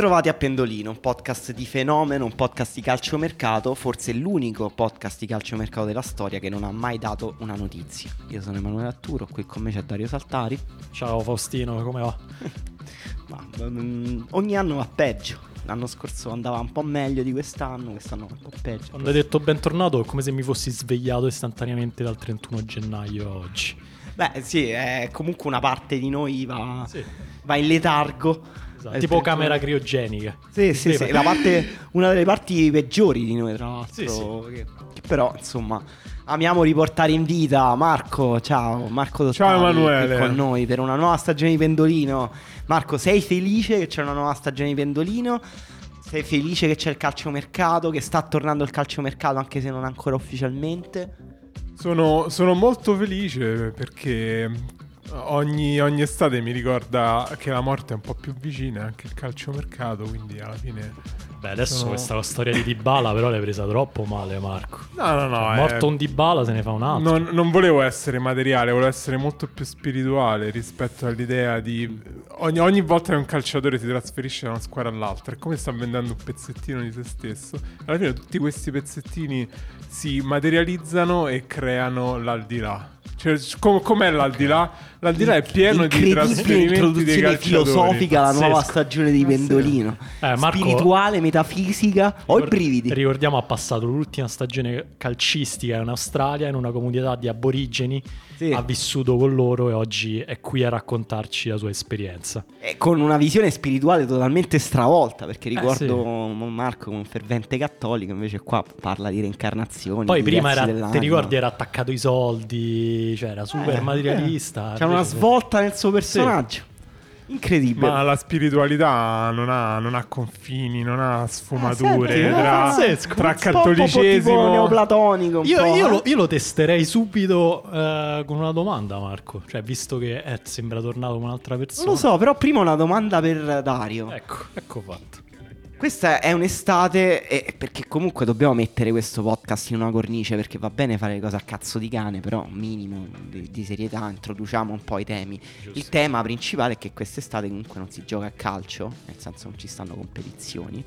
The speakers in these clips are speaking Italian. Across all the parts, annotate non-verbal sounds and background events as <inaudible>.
Bentrovati a Pendolino, un podcast di fenomeno, un podcast di calciomercato, forse l'unico podcast di calciomercato della storia che non ha mai dato una notizia. Io sono Emanuele Atturo, qui con me c'è Dario Saltari. Ciao Faustino, come va? <laughs> Ma, um, ogni anno va peggio. L'anno scorso andava un po' meglio di quest'anno, quest'anno un po' peggio. Quando hai detto bentornato è come se mi fossi svegliato istantaneamente dal 31 gennaio oggi. Beh sì, è comunque una parte di noi va, sì. va in letargo Esatto. Tipo camera criogenica. Sì, sì, sì, la parte, una delle parti peggiori di noi, tra l'altro. Sì, sì. Che, che però, insomma, amiamo riportare in vita Marco. Ciao, Marco Dottari, Ciao Emanuele. con noi per una nuova stagione di Pendolino. Marco, sei felice che c'è una nuova stagione di Pendolino? Sei felice che c'è il calciomercato, che sta tornando il calciomercato anche se non ancora ufficialmente? Sono, sono molto felice perché Ogni, ogni, estate mi ricorda che la morte è un po' più vicina, anche il calciomercato, quindi alla fine... Beh, adesso sono... questa la storia di Dybala però l'hai presa troppo male, Marco. No, no, no. Cioè, morto un Dybala se ne fa un altro. Non, non, volevo essere materiale, volevo essere molto più spirituale rispetto all'idea di... Ogni, ogni volta che un calciatore si trasferisce da una squadra all'altra, è come sta vendendo un pezzettino di se stesso. Alla fine tutti questi pezzettini si materializzano e creano l'aldilà. Cioè, com- com'è l'aldilà? L'aldilà è pieno di trasferimenti dei calciatori. filosofica alla nuova stagione di Pendolino. Eh, Marco, Spirituale, metafisica, ho i brividi. Ricordiamo ha passato l'ultima stagione calcistica in Australia in una comunità di aborigeni sì. ha vissuto con loro e oggi è qui a raccontarci la sua esperienza. E con una visione spirituale totalmente stravolta, perché ricordo eh, sì. Marco come un fervente cattolico, invece qua parla di reincarnazioni. Poi prima era, ti ricordi, era attaccato ai soldi, cioè era super eh, materialista. Eh. C'è una svolta nel suo personaggio. Sì. Incredibile. Ma la spiritualità non ha, non ha confini, non ha sfumature ah, senti, tra, tra cattolicesimo e neoplatonico. Io, io, lo, io, lo, testerei subito uh, con una domanda, Marco. Cioè, visto che Ed sembra tornato con un'altra persona. Non lo so, però prima una domanda per Dario. Ecco, ecco fatto. Questa è un'estate e perché comunque dobbiamo mettere questo podcast in una cornice perché va bene fare le cose a cazzo di cane, però minimo di, di serietà, introduciamo un po' i temi. Giusto. Il tema principale è che quest'estate comunque non si gioca a calcio, nel senso non ci stanno competizioni.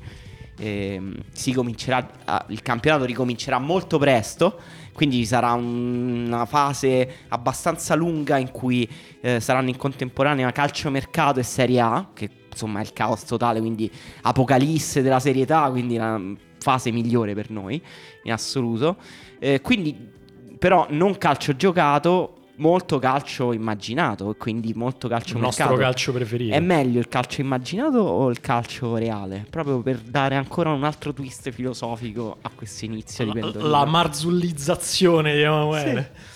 Ehm, si comincerà, il campionato ricomincerà molto presto, quindi ci sarà un, una fase abbastanza lunga in cui eh, saranno in contemporanea calciomercato e Serie A, che insomma è il caos totale, quindi apocalisse della serietà, quindi la fase migliore per noi in assoluto. Eh, quindi però non calcio giocato, molto calcio immaginato, quindi molto calcio il mercato. nostro calcio preferito. È meglio il calcio immaginato o il calcio reale? Proprio per dare ancora un altro twist filosofico a questo inizio la, di Pendolino. La marzullizzazione di Emanuele. Sì.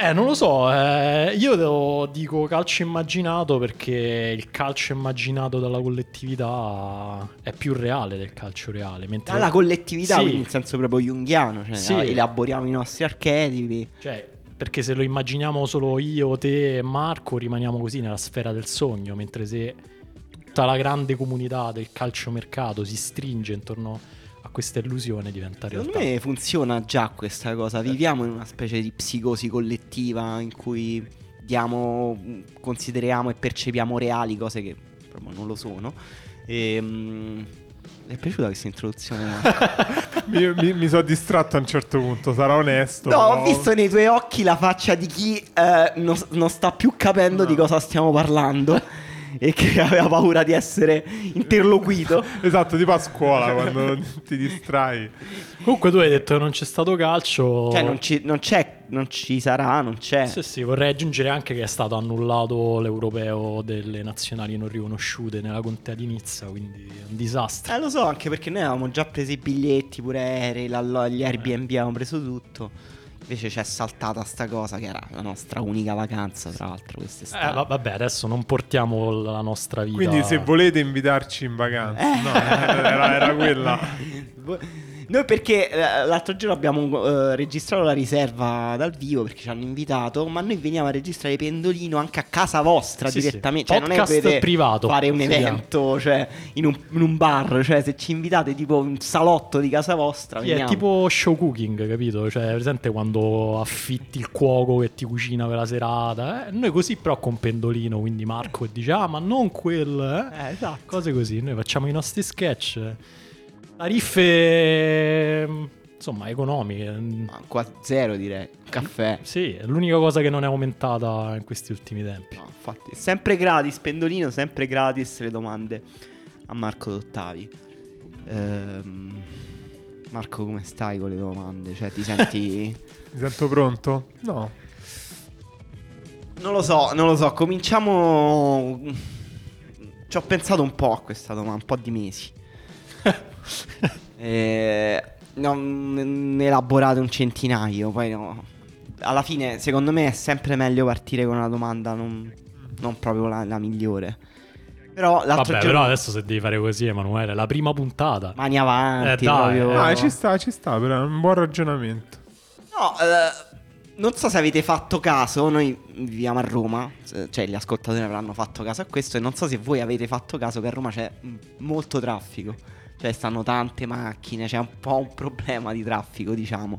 Eh, non lo so, eh, io dico calcio immaginato perché il calcio immaginato dalla collettività è più reale del calcio reale. Mentre... Dalla collettività, sì. quindi in senso proprio junghiano, cioè sì. elaboriamo i nostri archetipi. Cioè, perché se lo immaginiamo solo io, te e Marco, rimaniamo così nella sfera del sogno, mentre se tutta la grande comunità del calciomercato si stringe intorno a questa illusione diventa realtà. Secondo me funziona già questa cosa. Viviamo in una specie di psicosi collettiva in cui diamo, consideriamo e percepiamo reali cose che proprio non lo sono. E, um, è piaciuta questa introduzione? <laughs> mi, mi, mi sono distratto a un certo punto, sarò onesto. No, ho visto nei tuoi occhi la faccia di chi eh, non, non, sta più capendo no. di cosa stiamo parlando. E che <laughs> aveva paura di essere interloquito. <laughs> Esatto, tipo a scuola quando <laughs> ti distrai. Comunque tu hai detto che non c'è stato calcio. Cioè, non, ci, non c'è, non ci sarà, non c'è. Sì, sì, vorrei aggiungere anche che è stato annullato l'europeo delle nazionali non riconosciute nella contea di Nizza, quindi è un disastro. Eh, lo so, anche perché noi avevamo già preso i biglietti, pure aerei, gli Airbnb avevamo preso tutto. Invece c'è saltata sta cosa che era la nostra unica vacanza, tra l'altro, quest'estate. Eh, va- vabbè, adesso non portiamo la nostra vita. Quindi se volete invitarci in vacanza, Eh. no, era, era quella. <laughs> Noi perché eh, l'altro giorno abbiamo eh, registrato la riserva dal vivo perché ci hanno invitato, ma noi veniamo a registrare Pendolino anche a casa vostra Sì, sì. direttamente. Cioè, non è che privato, fare un evento, cioè in un, in un bar, cioè se ci invitate tipo un salotto di casa vostra, Sì, è tipo show cooking, capito? Cioè, presente quando affitti il cuoco che ti cucina per la serata. eh? Noi così però con Pendolino, quindi Marco e dice, ah ma non quel... Eh? Eh, esatto. Cose così, noi facciamo i nostri sketch. Tariffe, insomma, economiche. Ma qua zero direi, caffè. Sì, è l'unica cosa che non è aumentata in questi ultimi tempi. No, infatti, sempre gratis, Pendolino, sempre gratis le domande a Marco Dottavi. Ehm, Marco, come stai con le domande? Cioè, ti senti... <laughs> Mi sento pronto? No. non lo so, non lo so, cominciamo... Ci ho pensato un po' a questa domanda, un po' di mesi. <laughs> Eh, non ne elaborate un centinaio, poi no. Alla fine, secondo me, è sempre meglio partire con una domanda non, non proprio la, la migliore. Però l'altro Vabbè, giorno... però adesso se devi fare così, Emanuele, la prima puntata. Mani avanti, Eh, dai, proprio... Ah, ci sta, ci sta, però è un buon ragionamento. No, eh, non so se avete fatto caso, noi viviamo a Roma, eh, cioè gli ascoltatori avranno fatto caso a questo e non so se voi avete fatto caso che a Roma c'è molto traffico, cioè stanno tante macchine, c'è un po' un problema di traffico, diciamo.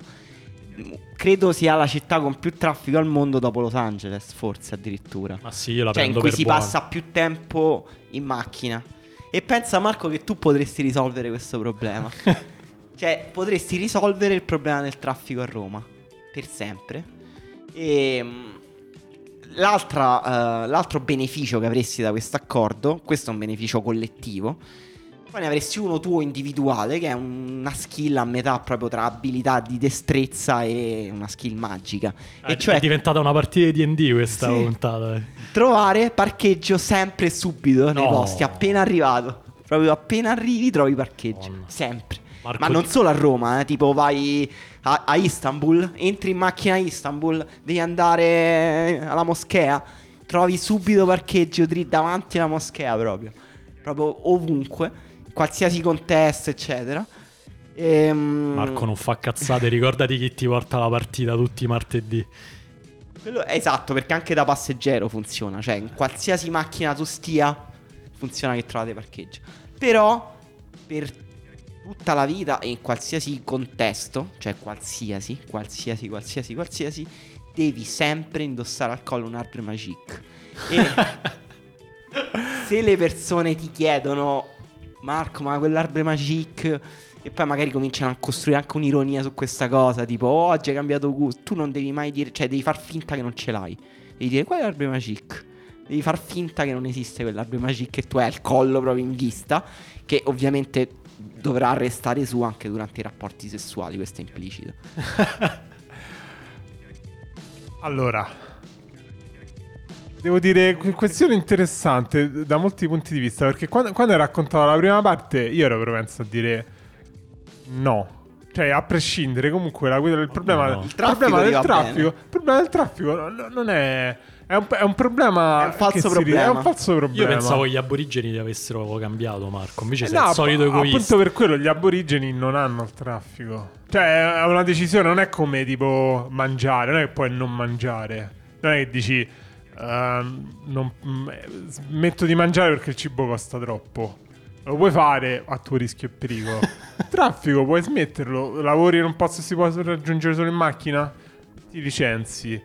Credo sia la città con più traffico al mondo dopo Los Angeles, forse addirittura. Ma sì, io la Cioè in prendo cui per si buona. passa più tempo in macchina. E pensa Marco che tu potresti risolvere questo problema. <laughs> Cioè, potresti risolvere il problema del traffico a Roma per sempre. E mm, l'altra, eh, l'altro beneficio che avresti da questo accordo, questo è un beneficio collettivo. Poi ne avresti uno tuo individuale, che è una skill a metà proprio tra abilità di destrezza e una skill magica. Eh, e cioè È diventata una partita di D questa Sì. puntata. eh. trovare parcheggio sempre e subito nei No. posti, appena arrivato. Proprio appena arrivi trovi parcheggio, Madonna. sempre. Marco Ma non solo a Roma, eh, tipo vai a, a Istanbul, entri in macchina a Istanbul, devi andare alla moschea, trovi subito parcheggio davanti alla moschea proprio. Proprio ovunque, qualsiasi contesto, eccetera. Ehm, Marco non fa cazzate, ricordati chi ti porta la partita tutti i martedì. Quello- esatto, perché anche da passeggero funziona. Cioè, in qualsiasi macchina tu stia, funziona che trovate parcheggio. Però, per tutta la vita e in qualsiasi contesto, cioè qualsiasi, qualsiasi, qualsiasi, qualsiasi, devi sempre indossare al collo un arbre magique. E <laughs> se le persone ti chiedono, Marco, ma quell'arbre magique... E poi magari cominciano a costruire anche un'ironia su questa cosa, tipo oh, oggi hai cambiato gusto. Tu non devi mai dire, cioè devi far finta che non ce l'hai. Devi dire qual è l'arbre magique? Devi far finta che non esiste quell'arbre magique e tu hai il collo proprio in vista, che ovviamente dovrà restare su anche durante i rapporti sessuali, questo è implicito. <laughs> Allora, devo dire, que- questione interessante da molti punti di vista, perché quando, quando hai raccontato la prima parte io ero propenso a dire no. Cioè, a prescindere, comunque, la, il problema, no. il Il problema del traffico, il problema del traffico no- non è... È un, è un problema. È un falso che si- problema. è un falso problema. Io pensavo gli aborigeni li avessero cambiato, Marco. Invece Eh sei no, il solito egoista. Appunto per quello gli aborigeni non hanno il traffico. Cioè, è una decisione, non è come tipo mangiare, non è che puoi non mangiare. Non è che dici non- mm, eh, smetto di mangiare perché il cibo costa troppo. Lo puoi fare a tuo rischio e pericolo. <laughs> traffico, puoi smetterlo. Lavori in un posto che si può raggiungere solo in macchina? Ti licenzi.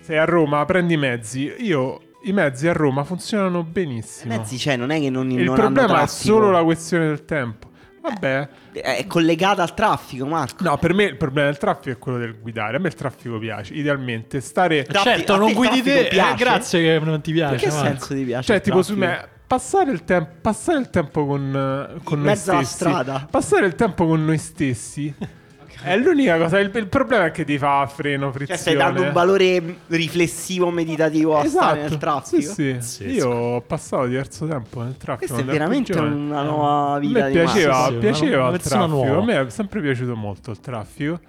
Sei a Roma, prendi i mezzi. Io i mezzi a Roma funzionano I benissimo. mezzi, cioè, non è che non, Il non problema è solo la questione del tempo. Vabbè. È collegata al traffico, Marco. No, per me il problema del traffico è quello del guidare. A me il traffico piace. Idealmente stare. Eh, Traffico- certo, a non guidi te. eh, piace? grazie che non ti piace. In che Marco. senso ti piace? Cioè, il tipo su me. Passare il, tempo passare il tempo con, eh, con noi stessi. strada. Passare il tempo con noi stessi. <laughs> È l'unica cosa. Il, il problema è che ti fa freno, Cioè, frizione. stai dando un valore riflessivo, meditativo a stare nel traffico. Esatto. Sì, sì. Sì, Io sì. ho passato diverso tempo nel traffico. Questa è veramente giovane. una nuova A vita me di Marco. piaceva, Sì, sì, piaceva una il traffico. nuova. A me è sempre piaciuto molto il traffico.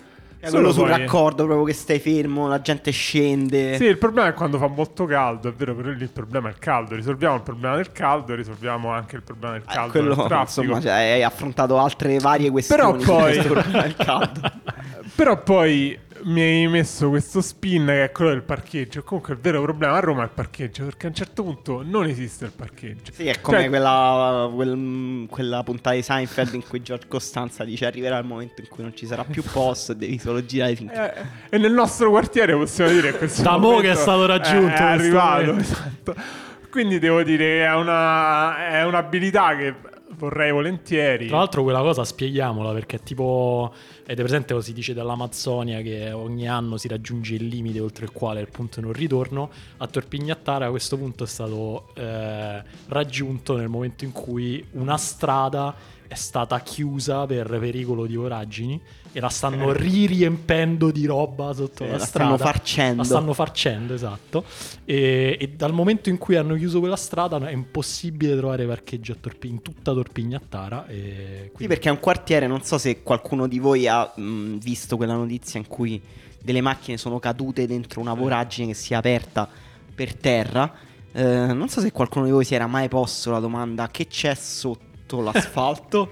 Quello sul poi- raccordo, proprio che stai fermo, la gente scende. Sì, il problema è quando fa molto caldo, è vero, però lì il problema è il caldo. Risolviamo il problema del caldo e risolviamo anche il problema del Eh, caldo quello, del traffico. insomma, cioè, hai affrontato altre varie questioni. <laughs> Però poi-. Però poi mi hai messo questo spin che è quello del parcheggio. Comunque il vero problema a Roma è il parcheggio, perché a un certo punto non esiste il parcheggio. Sì, è come Cioè, quella, quel- quella puntata di Seinfeld in cui George Costanza dice arriverà il momento in cui non ci sarà più posto e devi solo girare finché... Eh, e nel nostro quartiere possiamo dire che questo Da mo' che è stato raggiunto è, arrivato esatto. quindi devo dire che è, una, è un'abilità che vorrei volentieri Tra l'altro quella cosa spieghiamola perché tipo ed è presente lo si dice dall'Amazzonia che ogni anno si raggiunge il limite oltre il quale il punto non ritorno. A Torpignattara questo punto è stato eh, raggiunto nel momento in cui una strada è stata chiusa per pericolo di voragini e la stanno ririempendo di roba sotto Sì, la, la strada. stanno farcendo. La stanno farcendo, esatto. E, e dal momento in cui hanno chiuso quella strada è impossibile trovare parcheggio a Torpi- in tutta Torpignattara. E Sì, quindi- perché è un quartiere, non so se qualcuno di voi ha mh, visto quella notizia in cui delle macchine sono cadute dentro una voragine che si è aperta per terra. Eh, non so se qualcuno di voi si era mai posto la domanda che c'è sotto <laughs> l'asfalto.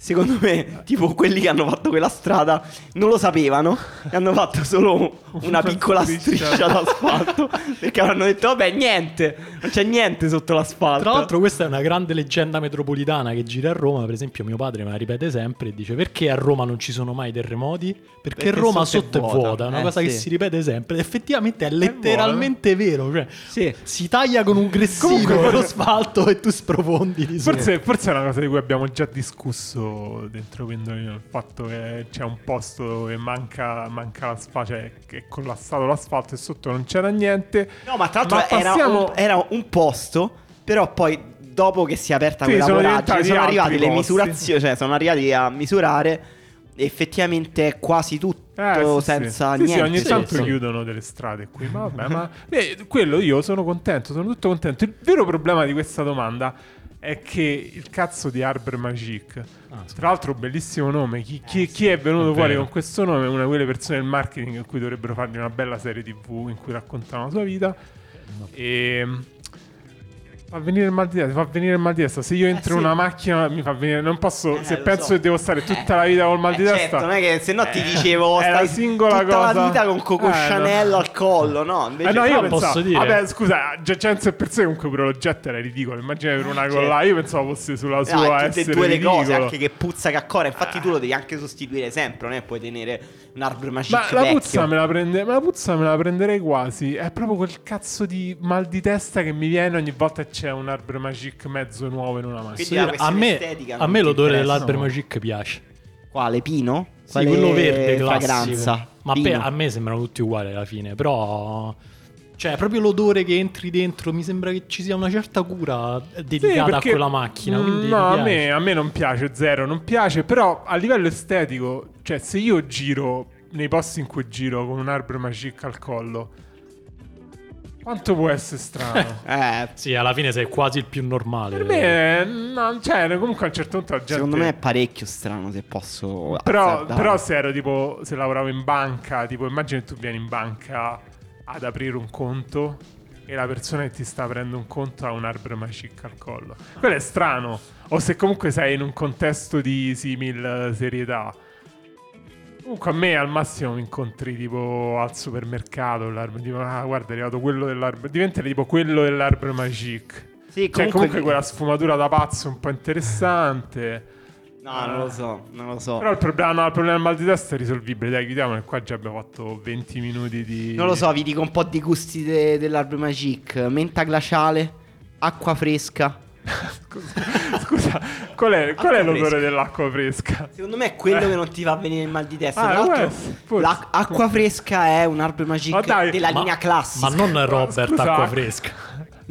Secondo me, tipo quelli che hanno fatto quella strada non lo sapevano e hanno fatto solo una piccola striscia. d'asfalto perché avranno detto vabbè niente, non c'è niente sotto l'asfalto. Tra l'altro, questa è una grande leggenda metropolitana che gira a Roma. Per esempio, mio padre me la ripete sempre e dice: Perché a Roma non ci sono mai terremoti? Perché, Perché Roma sotto è sotto è vuota. vuota. È una Eh, cosa che sì. si ripete sempre. Ed effettivamente è letteralmente vero. Cioè, Sì. si taglia con un gressino Comunque- l'asfalto e tu sprofondi. Forse, forse è una cosa di cui abbiamo già discusso dentro Pendolino, il fatto che c'è un posto dove manca, manca l'asfalto, cioè che è collassato l'asfalto e sotto non c'era niente. No, ma tra l'altro Ma era, passiamo- un, era un posto, però poi dopo che si è aperta Sì, quella sono voragine sono altri arrivate le misurazioni, cioè sono arrivati a misurare effettivamente quasi tutto Eh, senza sì. Sì, niente. sì, ogni tanto chiudono delle strade qui, ma vabbè, ma eh, quello io sono contento, sono tutto contento. Il vero problema di questa domanda è che il cazzo di Arbor Magic, Ah, sì. tra l'altro bellissimo nome, chi, chi- chi è venuto È fuori con questo nome è una di quelle persone del marketing in cui dovrebbero fargli una bella serie tv in cui raccontano la sua vita. E fa venire il mal di testa, fa venire il mal di testa. Se io entro in sì. una macchina mi fa venire, non posso, Eh, se penso so. che devo stare tutta la vita col mal di Eh, testa. certo, non è che se no ti Eh, dicevo è la stai singola tutta cosa- la vita con Coco Eh, Chanel no. al collo, no? Invece Eh no, io pensavo, posso dire- vabbè, scusa, 100 per sé comunque pure l'oggetto era ridicolo. Immagina per una Certo. collana, io pensavo fosse sulla No, sua è tutte essere e due le ridicolo. cose, anche che puzza che accorre. Infatti, tu lo devi anche sostituire sempre. Non è puoi tenere un Arbor Magic Ma la puzza, me la prende, ma la puzza me la prenderei quasi. È proprio quel cazzo di mal di testa che mi viene ogni volta che c'è un Arbor Magic mezzo nuovo in una macchina. Quindi la a me, estetica a me l'odore no? Magic piace. Quale Pino? Sì, Quale quello verde classico. Ma a me- Pino. a me sembrano tutti uguali alla fine, però... Cioè, proprio l'odore che entri dentro, mi sembra che ci sia una certa cura Sì, dedicata perché- a quella macchina. Mm, Quindi no, a me, a me non piace, zero, non piace. Però a livello estetico, cioè, se io giro nei posti in cui giro con un Arbor Magic al collo, quanto può essere strano? <laughs> Eh, Sì, alla fine sei quasi il più normale. Per me, no, cioè, comunque a un certo punto la gente. secondo me è parecchio strano se posso. Però, azzardare. però se ero tipo, se lavoravo in banca, tipo immagina che tu vieni in banca ad aprire un conto e la persona che ti sta aprendo un conto ha un Arbor Magic al collo. Quello è strano. O se comunque sei in un contesto di simil eh, serietà. Comunque a me al massimo mi incontri tipo al supermercato, tipo, ah guarda è arrivato quello dell'Arbor, diventa tipo quello dell'Arbor Magic. Sì, Cioè comunque, comunque quella sfumatura da pazzo un po' interessante. No, non lo so, non lo so. Però il problema, no, il problema del mal di testa è risolvibile. Dai, chiudiamo che qua già abbiamo fatto 20 minuti di... Non lo so, vi dico un po' di gusti de- dell'Arbor Magic. Menta glaciale, acqua fresca. Scusa, scusa, Qual è, qual è Acqua l'odore fresca. dell'acqua fresca? Secondo me è quello che non ti fa venire il mal di testa. Ah, Tra l'acqua fresca è un arbre magique Ma dai, della Ma- linea classica. Ma non Robert, scusa. acqua fresca.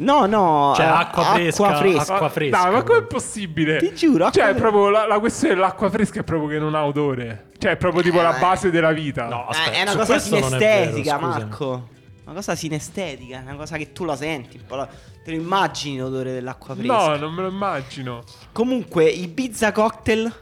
No, no, Cioè, eh, acqua fresca, fresca. acqua Ma- fresca. Dai, ma com'è possibile? Ti giuro, acqua Cioè, proprio la, la questione dell'acqua fresca è proprio che non ha odore. Cioè, è proprio tipo la Eh, base della vita. No, Eh, aspetta, è una cosa vero, sinestetica, scusami. Marco. Una cosa sinestetica, è una cosa che tu la senti. un po' la- Te lo immagini l'odore dell'acqua fresca. No, non me lo immagino. Comunque, Ibiza cocktail.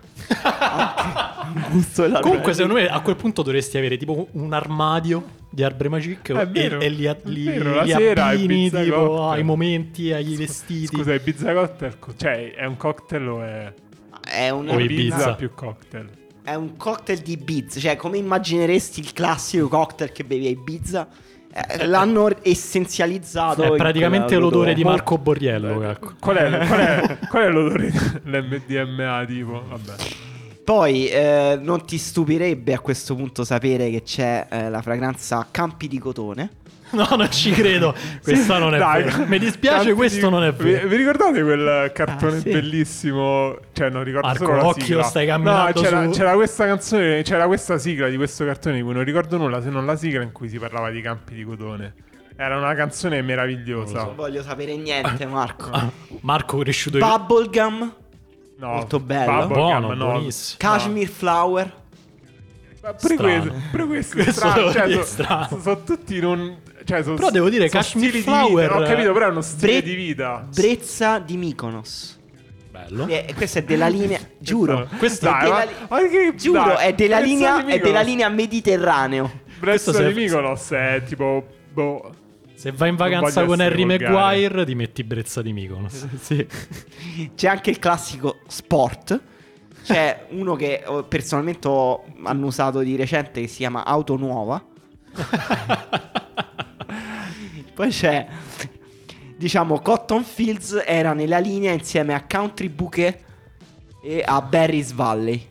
Anche <laughs> un gusto della Comunque, secondo me a quel punto dovresti avere tipo un armadio di Arbre Magic e, e li, li, vero, li Ibiza tipo cocktail. ai momenti, agli vestiti. Scusa, Ibiza cocktail, co- cioè, è un cocktail o è... È un, O Ibiza. più cocktail? è un cocktail di Ibiza. Cioè, come immagineresti il classico cocktail che bevi a Ibiza? Eh, l'hanno essenzializzato. È praticamente quella- l'odore di Marco Borriello. ecco. Qual è, qual è, <laughs> qual è l'odore dell'MDMA tipo? Vabbè. Poi eh, non ti stupirebbe a questo punto sapere che c'è eh, la fragranza Campi di Cotone. No, non ci credo. <laughs> Questa non è Dai, vero. Mi dispiace, tanti questo di- non è Vi, vero. vi ricordate quel cartone Ah, sì. bellissimo? Cioè, non ricordo Marco, solo la occhio, sigla. stai camminando No, c'era, su- c'era questa canzone, c'era questa sigla di questo cartone di cui non ricordo nulla, se non la sigla in cui si parlava di campi di cotone. Era una canzone meravigliosa. Non voglio sapere niente, Marco. Ah, Marco cresciuto in... Bubblegum, No, Molto bello. Buono, no. buonissimo. Cashmere Flower. Ma pure questo, pure questo è Questo strano. Cioè, sono, strano. sono tutti non. Cioè, sono, Però devo dire, Kashmir Flower- Di vita, ho capito, però è uno stile Bre- di vita. Brezza di Mykonos. Bello. E questa è della linea, <laughs> giuro. Questo- è Dai, della ma- che- giuro, dai, è della linea, è della linea Mediterraneo. Brezza Questo di Mykonos è tipo. Boh. Se vai in vacanza con Harry volgare. Maguire, ti metti Brezza di Mykonos. <laughs> Sì. C'è anche il classico sport. C'è uno che personalmente ho annusato di recente che si chiama Auto Nuova. <laughs> Poi c'è, diciamo, Cotton Fields era nella linea insieme a Country Bouquet e a Barry's Valley.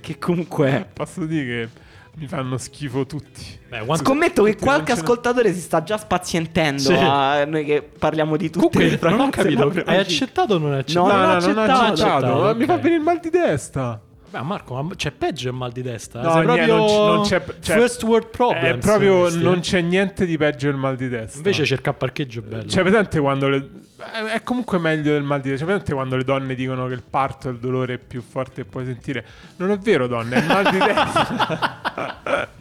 Che comunque... Posso dire che mi fanno schifo tutti. Beh, quanto- Scommetto che tutti qualche non ascoltatore si sta già spazientendo Sì. a noi che parliamo di tutte le Comunque, non ho fragranze capito. Hai accettato o non hai accettato? No, no, non no, ho non ho accettato. accettato. ma Mi fa venire il mal di testa. Beh, Marco, ma c'è peggio il mal di testa. eh? No, Sei proprio non c- non c'è- cioè, first world problems. È proprio. questi, Non eh. c'è niente di peggio del mal di testa. Invece cercare parcheggio bello. Cioè, presente quando le. È è comunque meglio del mal di testa. Presente quando le donne dicono che il parto è il dolore più forte che puoi sentire. Non è vero, donne, è il mal di testa.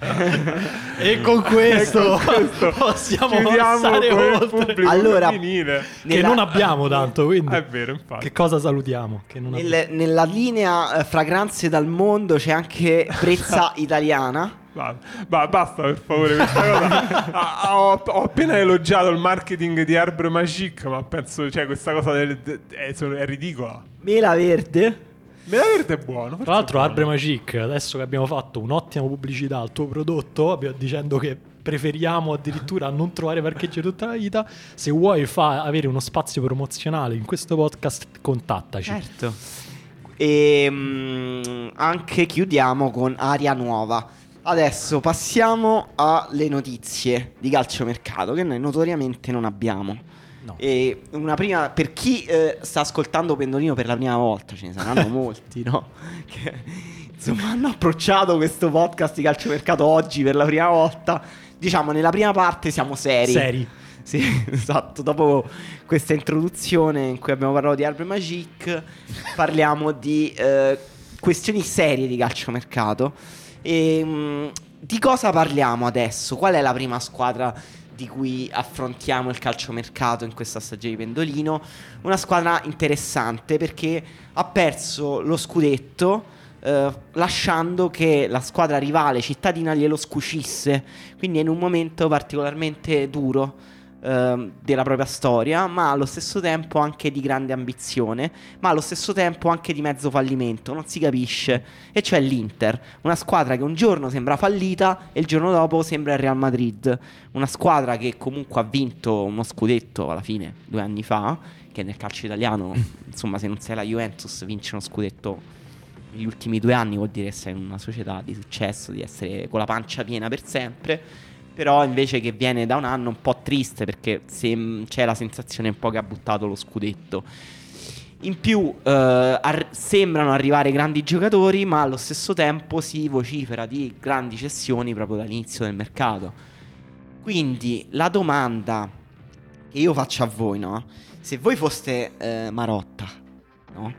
<laughs> e con questo, E con questo possiamo passare oltre. Allora, femminile. Che Nella- non abbiamo tanto, quindi. È vero, infatti. Che cosa salutiamo? Che. Nel- nella linea eh, fragranze dal mondo c'è anche Brezza <laughs> italiana. Va- va- basta per favore questa cosa. <laughs> Ah, ho, ho appena elogiato il marketing di Arbre Magic, ma penso, cioè, questa cosa del- de- è, è ridicola. Mela verde. Mela verde è buono. Tra l'altro, Arbre. Magic, adesso che abbiamo fatto un'ottima pubblicità al tuo prodotto, abbiamo- dicendo che preferiamo addirittura non trovare parcheggio tutta la vita, se vuoi fa avere uno spazio promozionale in questo podcast, contattaci. Certo. E mm, anche chiudiamo con Aria Nuova. Adesso passiamo alle notizie di calciomercato che noi notoriamente non abbiamo. No. E una prima, per chi eh, sta ascoltando Pendolino per la prima volta, ce ne saranno <laughs> molti, no? Che insomma hanno approcciato questo podcast di calciomercato oggi per la prima volta. Diciamo, nella prima parte siamo seri. Seri. Sì, <laughs> esatto. Dopo questa introduzione in cui abbiamo parlato di Arbre Magic, parliamo di eh, questioni serie di calciomercato. E mh, di cosa parliamo adesso? Qual è la prima squadra di cui affrontiamo il calciomercato in questa stagione di Pendolino? Una squadra interessante perché ha perso lo scudetto. eh, lasciando che la squadra rivale cittadina glielo scucisse, quindi è in un momento particolarmente duro ehm, della propria storia, ma allo stesso tempo anche di grande ambizione, ma allo stesso tempo anche di mezzo fallimento, non si capisce. E cioè l'Inter, una squadra che un giorno sembra fallita e il giorno dopo sembra il Real Madrid, una squadra che comunque ha vinto uno scudetto alla fine due anni fa, che nel calcio italiano, <laughs> insomma, se non sei la Juventus vince uno scudetto negli ultimi due anni vuol dire essere in una società di successo, di essere con la pancia piena per sempre. Però invece che viene da un anno un po' triste perché se- c'è la sensazione un po' che ha buttato lo scudetto. In più eh, ar- sembrano arrivare grandi giocatori, ma allo stesso tempo si vocifera di grandi cessioni proprio dall'inizio del mercato. Quindi la domanda che io faccio a voi, no? Se voi foste eh, Marotta, no?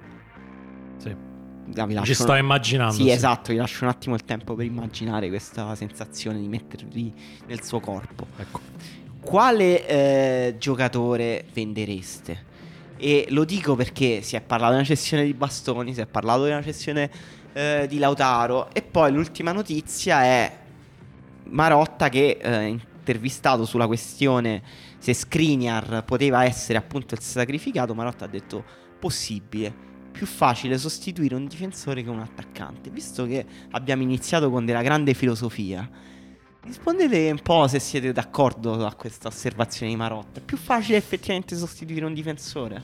Ah, vi lascio Ci sto immaginando. Sì, sì. esatto, vi lascio un attimo il tempo per immaginare questa sensazione di mettervi nel suo corpo. Ecco. Quale eh, giocatore vendereste? E lo dico perché si è parlato di una cessione di bastoni, si è parlato di una cessione eh, di Lautaro e poi l'ultima notizia è Marotta che eh, intervistato sulla questione se Skriniar poteva essere appunto il sacrificato, Marotta ha detto possibile, più facile sostituire un difensore che un attaccante, visto che abbiamo iniziato con della grande filosofia. Rispondete un po' se siete d'accordo a questa osservazione di Marotta. È più facile effettivamente sostituire un difensore?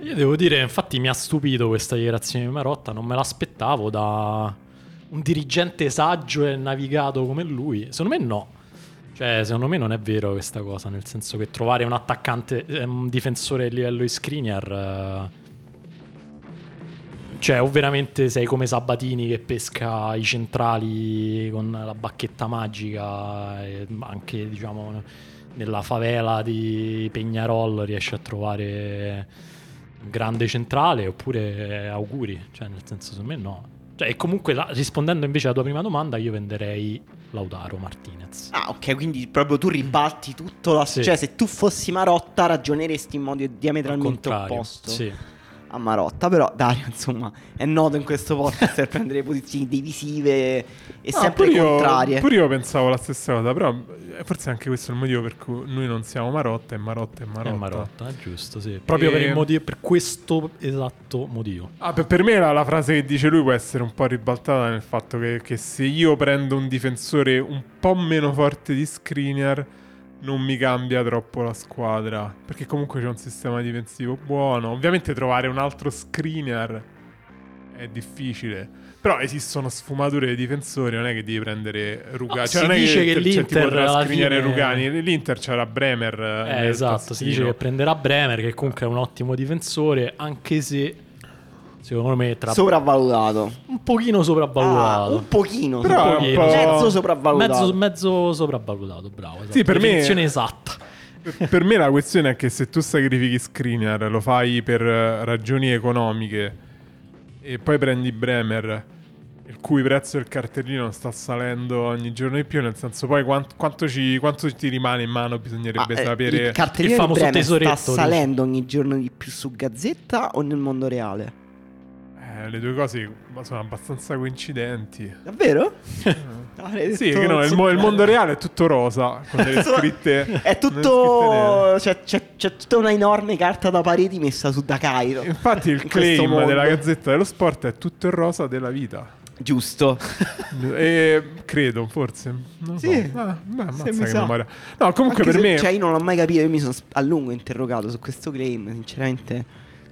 Io devo dire, infatti mi ha stupito questa dichiarazione di Marotta, non me l'aspettavo da un dirigente saggio e navigato come lui. Secondo me no. Cioè, secondo me non è vero questa cosa, nel senso che trovare un attaccante, eh, un difensore a livello di Skriniar... Cioè, o veramente sei come Sabatini che pesca i centrali con la bacchetta magica, anche diciamo nella favela di Peñarol riesci a trovare un grande centrale, oppure auguri, cioè nel senso secondo me no. Cioè, e comunque la- rispondendo invece alla tua prima domanda, io venderei Lautaro Martinez. Ah, ok, quindi proprio tu ribalti tutto. La... Sì. Cioè, se tu fossi Marotta, ragioneresti in modo Al diametralmente opposto Sì. A Marotta. Però, Dario, <laughs> insomma, è noto in questo podcast per prendere posizioni divisive e Ah, sempre pure io- contrarie. Pure io pensavo la stessa cosa, però eh, forse anche questo è il motivo per cui noi non siamo Marotta e Marotta è Marotta. È Marotta, giusto, sì. Proprio per, il E- motivo, per questo esatto motivo. Ah, per, per me la, la frase che dice lui può essere un po' ribaltata nel fatto che, che se io prendo un difensore un po' meno forte di Skriniar non mi cambia troppo la squadra perché comunque c'è un sistema difensivo buono. Ovviamente trovare un altro Skriniar è difficile. Però esistono sfumature di difensori, non è che devi prendere Rugani. No, cioè, si non è dice che c'è l'Inter e fine- Rugani. L'Inter c'era Bremer. Eh, nel esatto, si taschino. dice che prenderà Bremer, che comunque è un ottimo difensore, anche se secondo me tra Sopravvalutato. un pochino Ah, sopravvalutato. un pochino. Però Un pochino. po'- Mezzo sopravvalutato. Mezzo, mezzo sopravvalutato, bravo. Esatto. Sì, per me- Definizione esatta. <laughs> Per- me la questione è che se tu sacrifichi Skriniar lo fai per eh, ragioni economiche e poi prendi Bremer il cui prezzo del cartellino sta salendo ogni giorno di più nel senso poi quant- quanto, ci, quanto ti rimane in mano bisognerebbe Ma, eh, sapere il cartellino il di famoso Bremer sta tesoretto, dici. salendo ogni giorno di più su Gazzetta o nel mondo reale? Eh, le due cose sono abbastanza coincidenti Davvero? <laughs> Avrei sì che no, il, mo- il mondo reale è tutto rosa con delle <laughs> scritte È tutto. C'è, c'è- c'è tutta una enorme carta da pareti messa su da Cairo. infatti il <laughs> In claim della Gazzetta dello Sport è tutto il rosa della vita Giusto. E credo, forse. Non Sì, so. Ah, beh, se mi che sa. memoria. No, comunque Anche per se- me. Cioè, io non l'ho mai capito. Io mi sono a lungo interrogato su questo claim. Sinceramente.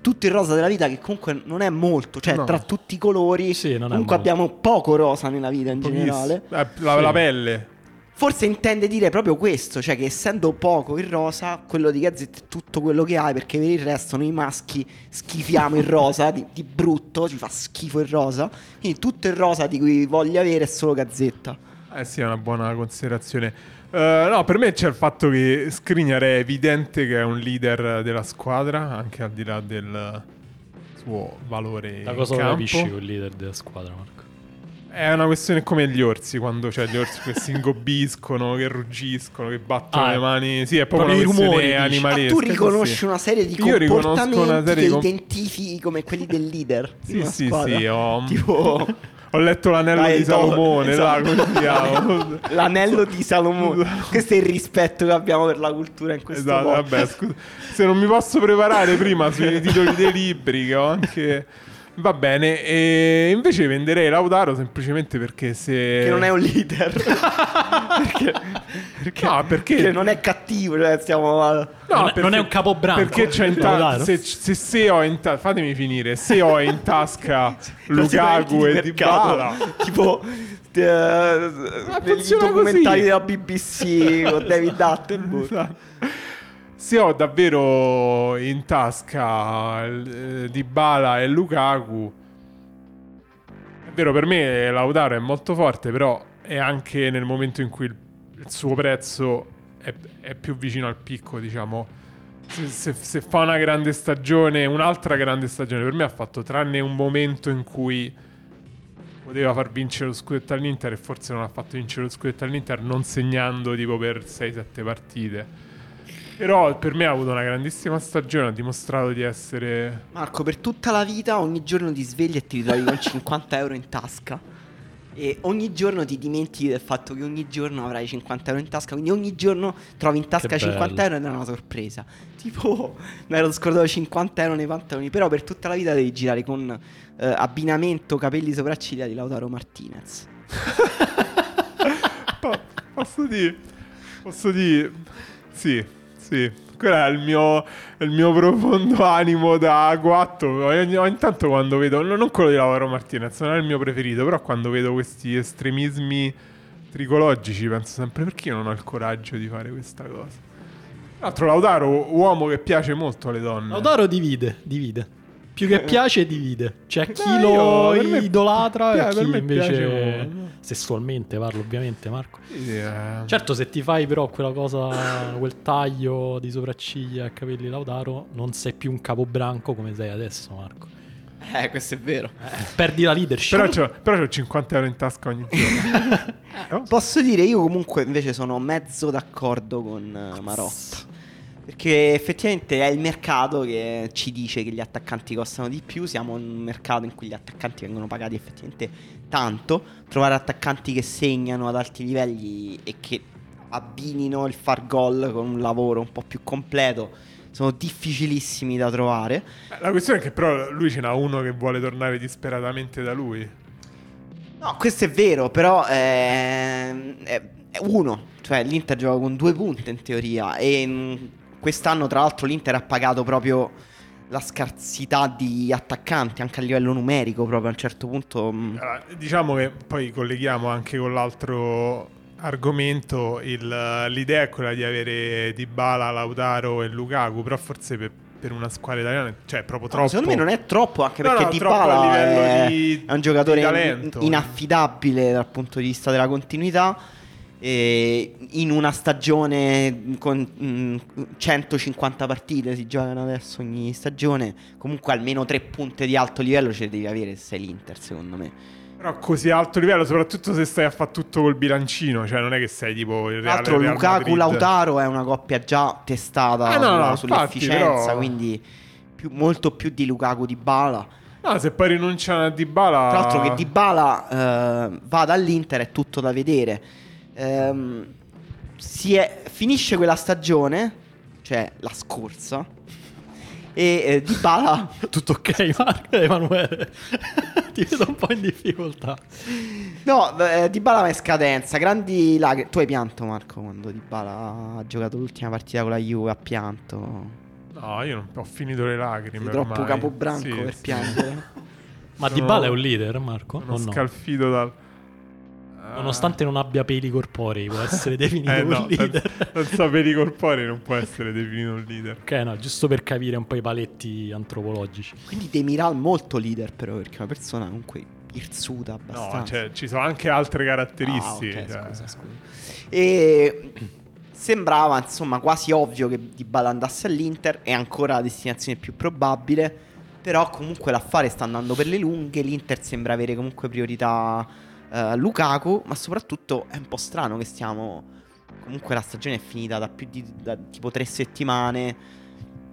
Tutto il rosa della vita, che comunque non è molto. Cioè, No. tra tutti i colori. Sì, comunque abbiamo poco rosa nella vita in pochissimo. generale. Eh, la, Sì. la pelle. Forse intende dire proprio questo, cioè che essendo poco il rosa, quello di Gazzetta è tutto quello che hai, perché per il resto noi maschi schifiamo il rosa di, di brutto, ci fa schifo il rosa, quindi tutto il rosa di cui voglio avere è solo Gazzetta. Eh sì, è una buona considerazione. Eh, no, per me c'è il fatto che Skriniar è evidente che è un leader della squadra, anche al di là del suo valore Da cosa capisci il leader della squadra, Marco? È una questione come gli orsi, quando c'è gli orsi che si ingobiscono, che ruggiscono, che battono Ah, le mani. Sì, è proprio, proprio una questione rumori, dici. Ma animalesca. tu riconosci sì. una serie di Io comportamenti una serie che di com- identifichi come quelli del leader. Sì, sì, squadra. sì, ho- Tipo <laughs> Ho letto l'anello Dai, di to- Salomone, là, esatto. come si chiama? <laughs> l'anello di Salomone. <laughs> Questo è il rispetto che abbiamo per la cultura in questo Esatto, modo. vabbè, scusa. Se non mi posso preparare prima sui <laughs> titoli dei libri che ho anche... Va bene, e invece venderei Lautaro semplicemente perché se... Che non è un leader. <laughs> perché, perché, No, perché- perché non è cattivo. Cioè stiamo a- No, Non è- non è un capobranco. Perché c'è in ta- Lautaro? se, se, se ho in ta- fatemi finire, se ho in tasca <laughs> Lukaku Quasi e Dybala, Tipo eh, negli funziona documentari così. della BBC con David <laughs> Attenborough. Esatto. Se ho davvero in tasca eh, Dybala e Lukaku, è vero per me Lautaro è molto forte, però è anche nel momento in cui il, il suo prezzo è, è, più vicino al picco, diciamo. Se, se, se, fa una grande stagione, un'altra grande stagione, per me ha fatto tranne un momento in cui poteva far vincere lo scudetto all'Inter e forse non ha fatto vincere lo scudetto all'Inter non segnando tipo per 6-7 partite. Però per me ha avuto una grandissima stagione, ha dimostrato di essere... Marco, per tutta la vita ogni giorno ti svegli e ti ritrovi con 50 euro in tasca. E ogni giorno ti dimentichi del fatto che ogni giorno avrai 50 euro in tasca. Quindi ogni giorno trovi in tasca 50 euro ed è una sorpresa. Tipo, mi ero scordato 50 euro nei pantaloni. Però per tutta la vita devi girare con eh, abbinamento capelli sopracciglia di Lautaro Martinez. <laughs> posso dire? Posso dire? Sì. Sì, quello è il mio, il mio profondo <laughs> animo da guatto. Ogni, ogni tanto quando vedo, non quello di Lauro Martinez, non è il mio preferito, però quando vedo questi estremismi tricologici penso sempre perché io non ho il coraggio di fare questa cosa. Tra l'altro Lautaro, uomo che piace molto alle donne. Lautaro divide, divide. Più che piace divide. C'è chi lo idolatra e chi invece sessualmente parlo ovviamente Marco. Yeah. Certo se ti fai però quella cosa, quel taglio di sopracciglia e capelli Lautaro non sei più un capobranco come sei adesso Marco. Eh, questo è vero. Eh, perdi la leadership. Però c'ho, però c'ho 50 euro in tasca ogni giorno. <laughs> Posso dire, io comunque invece sono mezzo d'accordo con uh, Marotta. Perché effettivamente è il mercato che ci dice che gli attaccanti costano di più. Siamo in un mercato in cui gli attaccanti vengono pagati effettivamente tanto. Trovare attaccanti che segnano ad alti livelli e che abbinino il far gol con un lavoro un po' più completo sono difficilissimi da trovare. La questione è che però lui ce n'ha uno che vuole tornare disperatamente da lui. No, questo è vero, però è, è, è uno. Cioè l'Inter gioca con due punte in teoria e Quest'anno, tra l'altro, l'Inter ha pagato proprio la scarsità di attaccanti anche a livello numerico, proprio a un certo punto. Mm. Allora, diciamo che poi colleghiamo anche con l'altro argomento. Il, l'idea è quella di avere Dybala, Lautaro e Lukaku, però forse per, per una squadra italiana, cioè proprio troppo. No, secondo me non è troppo, anche perché no, Dybala è, di, è un giocatore inaffidabile dal punto di vista della continuità e in una stagione con mh, 150 partite si giocano adesso ogni stagione, comunque almeno tre punte di alto livello ce le devi avere se sei l'Inter, secondo me. Però così alto livello, soprattutto se stai a fare tutto col bilancino, cioè non è che sei tipo il Real, Tra l'altro Lukaku Lautaro è una coppia già testata ah, no, no, sull'efficienza, infatti, però... quindi più, molto più di Lukaku di Bala. No, se poi rinunciano a Dybala... Tra l'altro che Dybala eh, va dall'Inter è tutto da vedere ehm, è, finisce quella stagione, cioè la scorsa, e eh, Di Bala... <laughs> Tutto ok, Marco Emanuele? <laughs> Ti vedo un po' in difficoltà. No, eh, Di Bala in scadenza, grandi lacrime. Tu hai pianto, Marco, quando Di Bala ha giocato l'ultima partita con la Juve, ha pianto. No, io non ho finito le lacrime. Sei troppo capobranco sì, per sì. piangere. Ma Sono... <laughs> Di Bala è un leader, Marco? Sono scalfito dal... Nonostante non abbia peli corporei, può essere <laughs> definito eh, un no, leader. Senza peli corporei non può essere definito un leader. Ok, no, giusto per capire un po' i paletti antropologici. Quindi Demiral molto leader, però, perché è una persona comunque irsuta abbastanza. No, cioè, ci sono anche altre caratteristiche. Ah, okay, cioè. scusa, scusa. E sembrava, insomma, quasi ovvio che Di Bala andasse all'Inter. È ancora la destinazione più probabile. Però comunque l'affare sta andando per le lunghe. L'Inter sembra avere comunque priorità uh, Lukaku, ma soprattutto è un po' strano che stiamo... Comunque la stagione è finita da più di da, tipo tre settimane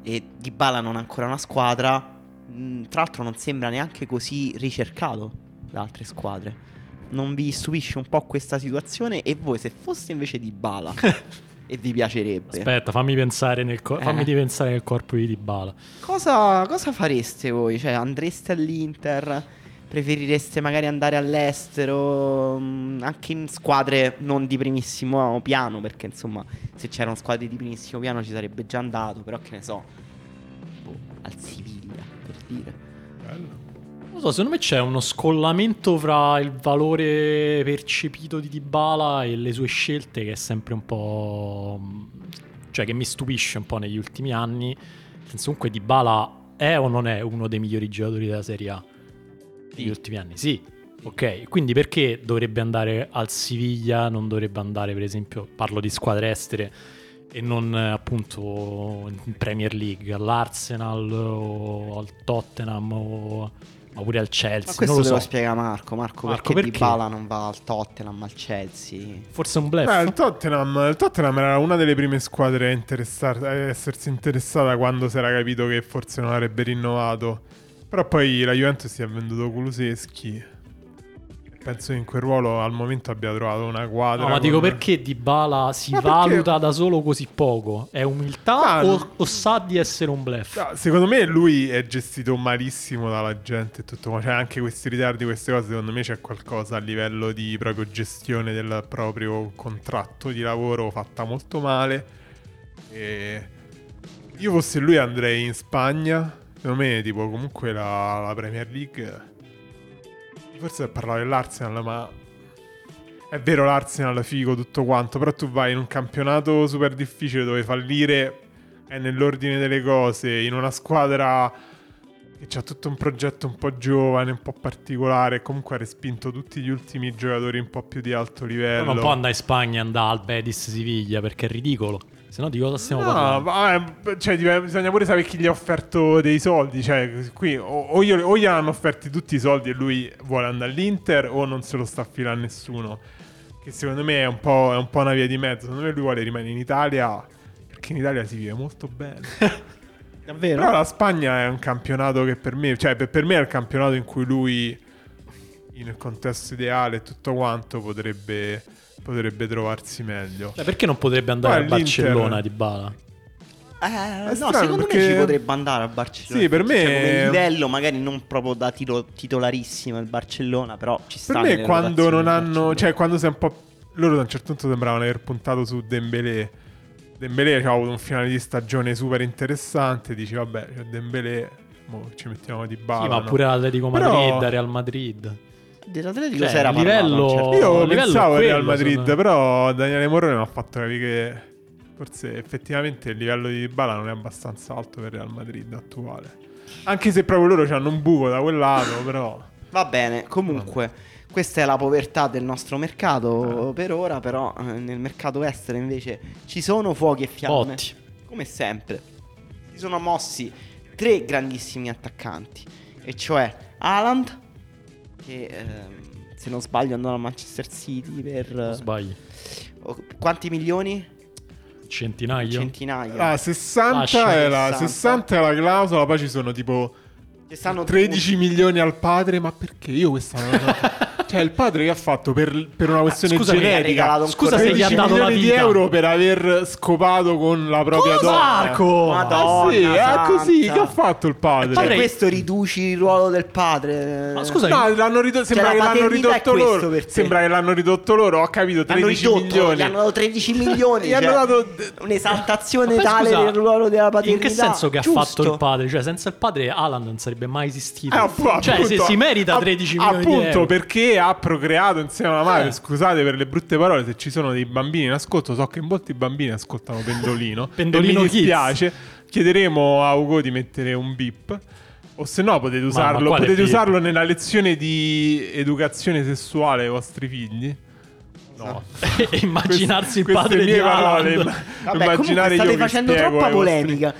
e Di Bala non ha ancora una squadra. Mm, tra l'altro non sembra neanche così ricercato da altre squadre. Non vi stupisce un po' questa situazione? E voi se foste invece di Bala <laughs> e vi piacerebbe? Aspetta, fammi pensare nel, co- eh. fammi pensare nel corpo di Dybala. Cosa, cosa fareste voi? Cioè andreste all'Inter? Preferireste magari andare all'estero, mm, anche in squadre non di primissimo piano, perché insomma se c'erano squadre di primissimo piano ci sarebbe già andato, però che ne so, boh, al Siviglia, per dire. Bello. Non so, secondo me c'è uno scollamento fra il valore percepito di Dybala e le sue scelte che è sempre un po' cioè che mi stupisce un po' negli ultimi anni. Nel senso, comunque Dybala è o non è uno dei migliori giocatori della Serie A negli Sì. ultimi anni? Sì. Ok, quindi perché dovrebbe andare al Siviglia, non dovrebbe andare per esempio, parlo di squadre estere e non appunto in Premier League, all'Arsenal o al Tottenham o ma pure al Chelsea, Ma questo non lo lo so. spiega Marco. Marco, Marco, perché, perché? Dybala non va al Tottenham, al Chelsea? Forse è un bluff. Beh, il Tottenham, il Tottenham era una delle prime squadre a, a essersi interessata quando si era capito che forse non avrebbe rinnovato. Però poi la Juventus si è venduto Kuluseschi. Penso che in quel ruolo al momento abbia trovato una quadra. No, ma dico con- perché Dybala si Ma perché- valuta da solo così poco? È umiltà Ma- o, o sa di essere un bluff? No, secondo me lui è gestito malissimo dalla gente e tutto, ma c'è anche questi ritardi, queste cose, secondo me c'è qualcosa a livello di proprio gestione del proprio contratto di lavoro fatta molto male. E io fosse lui andrei in Spagna, secondo me tipo comunque la, la Premier League, forse per parlare dell'Arsenal, ma è vero l'Arsenal figo tutto quanto, però tu vai in un campionato super difficile dove fallire è nell'ordine delle cose, in una squadra che ha tutto un progetto un po' giovane, un po' particolare, e comunque ha respinto tutti gli ultimi giocatori un po' più di alto livello. Non può andare in Spagna e andare al Betis Siviglia perché è ridicolo. Se no di cosa stiamo No, parlando? vabbè, cioè, dip- bisogna pure sapere chi gli ha offerto dei soldi. Cioè, qui o, o, io- o gli hanno offerti tutti i soldi e lui vuole andare all'Inter, o non se lo sta affilando nessuno. Che secondo me è un, po', è un po' una via di mezzo. Secondo me lui vuole rimanere in Italia. Perché in Italia si vive molto bene. <laughs> Davvero? Però la Spagna è un campionato che per me, cioè per, per me è il campionato in cui lui, nel contesto ideale e tutto quanto, potrebbe, potrebbe trovarsi meglio. Beh, perché non potrebbe andare Poi a l'Inter- Barcellona di Bala? Eh, no, strano secondo perché- me ci potrebbe andare al Barcellona. Sì, per me- Cioè, come livello, magari non proprio da tiro- titolarissimo il Barcellona, però ci sta. Per me quando non hanno, cioè quando sei un po'... Loro da un certo punto sembravano aver puntato su Dembélé. Dembélé ha avuto un finale di stagione super interessante. Dici vabbè, c'è Dembélé, mo ci mettiamo di bala. sì, ma no? pure l'Atletico Però- Madrid, Real Madrid. Dell'Atletico Cioè, era il livello- parlato, certo. Io livello pensavo al Real Madrid, me. però Daniele Morrone mi ha fatto capire che forse effettivamente il livello di Bala non è abbastanza alto per il Real Madrid attuale. Anche se proprio loro hanno un buco da quel lato, <laughs> però... Va bene, comunque, questa è la povertà del nostro mercato per ora, però eh, nel mercato estero invece ci sono fuochi e fiamme. Botti. Come sempre. Si sono mossi tre grandissimi attaccanti, e cioè Haaland, che ehm, se non sbaglio andò al Manchester City per... Non sbagli. oh, quanti milioni? Centinaio. Centinaia. Ah, 60 Lascia è, la, 60. 60 è la clausola, poi ci sono tipo Ci stanno 13 milioni al padre, ma perché io questa <laughs> Cioè il padre che ha fatto per, per una questione ha genetica Scusa se gli ha 13 dato la milioni di vita. euro per aver scopato con la propria Cosa, donna. Marco? Madonna Ah, sì, è così, che ha fatto il padre? Cioè, questo riduci il ruolo del padre. Ma scusa, No, l'hanno ridotto, sembra la che l'hanno ridotto loro. Sembra che l'hanno ridotto loro, ho capito, L'hanno 13 ridotto, milioni. gli hanno dato 13 <laughs> milioni. Gli hanno cioè, dato- un'esaltazione Ma poi, tale scusa, del ruolo della paternità. In che senso che ha Giusto. fatto il padre? Cioè, senza il padre Alan non sarebbe mai esistito. Eh, appunto, cioè, se si merita app- 13 milioni di Appunto, euro. perché ha procreato insieme alla madre. Eh. Scusate per le brutte parole, se ci sono dei bambini in ascolto, so che molti bambini ascoltano Pendolino. <laughs> Pendolino e mi Kids. dispiace. Chiederemo a Ugo di mettere un bip. O se no potete usarlo, potete usarlo nella lezione di educazione sessuale ai vostri figli. No. <laughs> Immaginarsi il Queste- padre queste di mie parole, imma- Vabbè, comunque immaginare state io facendo troppa ai vostri- polemica.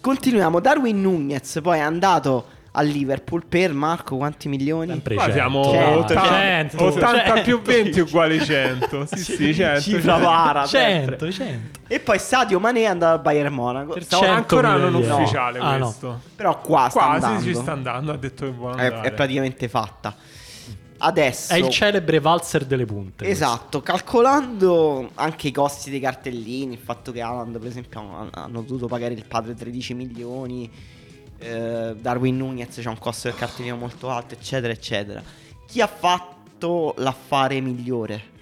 Continuiamo. Darwin Nunez poi è andato a Liverpool per Marco quanti milioni? Sempre Ma 100. siamo Cento, 80, cento, 80 cento. più 20 uguali 100. Sì, <laughs> sì, 100. Cifra vara. sempre. 100, 100. E poi Sadio Mané è andato al Bayern Monaco. Per Stavo- 100 Ancora non ufficiale Ah, no. questo. Però qua sta Quasi andando. ci sta andando, ha detto che vuole È, andare. è praticamente fatta. Adesso È il celebre valzer delle punte. Esatto, calcolando anche i costi dei cartellini, il fatto che Haaland per esempio hanno, hanno dovuto pagare il padre 13 milioni, eh, Darwin Nunez c'ha un costo del cartellino molto alto, eccetera, eccetera. Chi ha fatto l'affare migliore?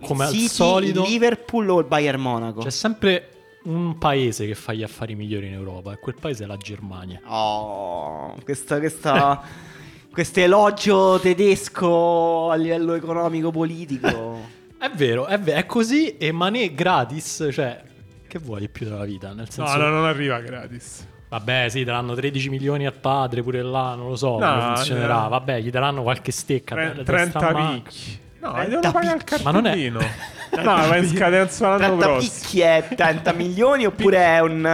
Come al City, solito- il Liverpool o il Bayern Monaco? C'è sempre un paese che fa gli affari migliori in Europa e quel paese è la Germania. Oh, questa, questa, <laughs> questo elogio tedesco a livello economico-politico. <laughs> È vero, è, ve- è così e Mané gratis, cioè che vuoi più della vita? Nel No, senso, no, non arriva gratis. Vabbè, sì, daranno 13 milioni al padre pure là, non lo so No, come funzionerà. eh. Vabbè, gli daranno qualche stecca. Tre- per 30 testa a manca. picchi. No, 30 devono pagare il picchi. Ma non è- cartellino. <laughs> no, va in scadenza l'anno 30 prossimo. picchi è 30 <laughs> milioni oppure è un...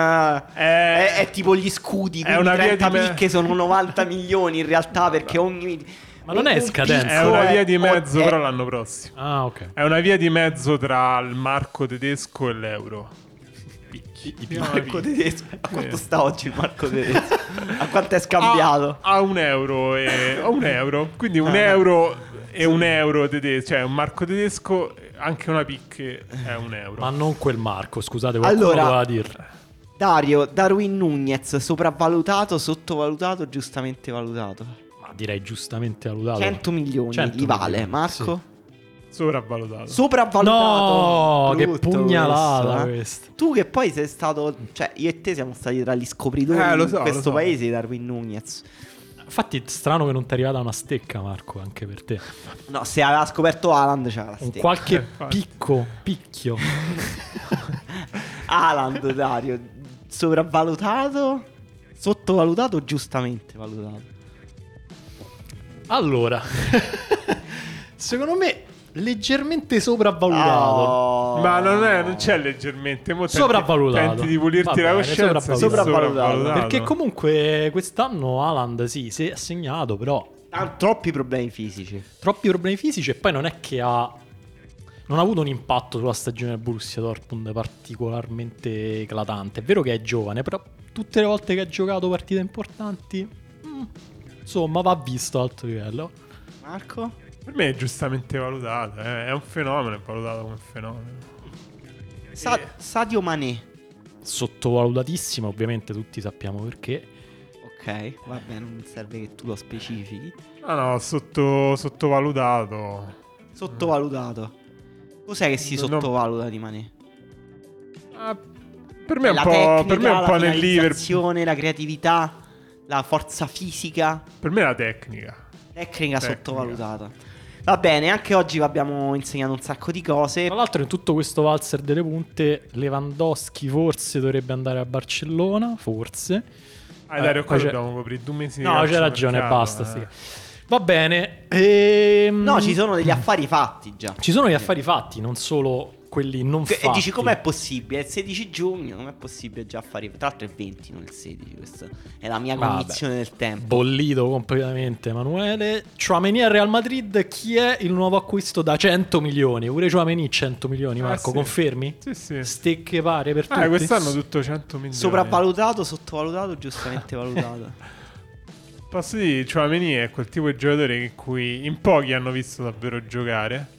È- È, è tipo gli scudi, è quindi una via 30 di me- picche sono 90 milioni in realtà perché ogni... Ma non è scadenza. È una via di mezzo, è- però l'anno prossimo. Ah, ok. È una via di mezzo tra il marco tedesco e l'euro. Picchi. Il marco tedesco. A quanto Sì. sta oggi il marco tedesco? A quanto è <laughs> scambiato? A, a un euro e a un euro. Quindi un Ah. euro e un euro tedesco. Cioè un marco tedesco, anche una picche è un euro. Ma non quel Marco, scusate, qualcuno Allora- doveva dirlo. Dario, Darwin Nunez, sopravvalutato, sottovalutato, giustamente valutato. Ma direi giustamente valutato. 100 milioni 100 gli vale, milioni, Marco? Sopravvalutato. Sopravvalutato. No, che pugnalata questo, eh. questa. Tu che poi sei stato, cioè io e te siamo stati tra gli scopritori Eh, in so, lo questo so. paese di Darwin Nunez. Infatti, strano che non ti è arrivata una stecca, Marco, anche per te. No, se aveva scoperto Haaland c'era la Un stecca. qualche infatti. picco, picchio. <laughs> Haaland, Dario, sopravvalutato, sottovalutato o giustamente valutato? Allora, <laughs> secondo me leggermente sopravvalutato. Oh. Ma non, è, non c'è leggermente. mo tenti- Sopravvalutato. Tenti di pulirti Va la bene, coscienza. sopravvalutato. sopravvalutato. Perché comunque quest'anno Haaland sì, si è segnato, però Ha troppi problemi fisici. troppi problemi fisici e poi non è che ha non ha avuto un impatto sulla stagione del Borussia Dortmund particolarmente eclatante. È vero che è giovane, però tutte le volte che ha giocato partite importanti, mm, insomma, va visto a alto livello. Marco? Per me è giustamente valutato. eh, È un fenomeno, è valutato come fenomeno. Sa-. Sadio Mané. Sottovalutatissimo, ovviamente tutti sappiamo perché. Ok, va bene, non serve che tu lo specifichi. No, no, sotto, sottovalutato. Sottovalutato. Cos'è che si No, no. sottovaluta di Mané? Ah, per me è un po', tecnica, per me è un la po' nel Liverpool. la creatività, la forza fisica, Per me è la tecnica. tecnica Tecnica. sottovalutata. Va bene, anche oggi vi abbiamo insegnato un sacco di cose. Tra l'altro, in tutto questo valzer delle punte, Lewandowski forse dovrebbe andare a Barcellona. Forse. Ah, Dario, Eh, qua dobbiamo coprire due mesi No, c'è ragione, mercato, basta. eh. sti- Va bene. Ehm, No, ci sono degli affari fatti già. ci sono gli affari fatti, non solo quelli non Che- fatti. E dici com'è possibile? È il 16 giugno, com'è possibile già fare? Tra l'altro è il 20, non il 16. Questa è la mia Vabbè. cognizione del tempo. Bollito completamente Emanuele. Chouameni al Real Madrid. Chi è il nuovo acquisto da 100 milioni? Pure Chouameni 100 milioni, Ah, Marco, sì. confermi? Sì, sì. Stecche pare per tutti. Ah, quest'anno tutto 100 milioni. Sopravvalutato, sottovalutato, giustamente valutato. <laughs> Posso dire, Chouameni è quel tipo di giocatore in cui in pochi hanno visto davvero giocare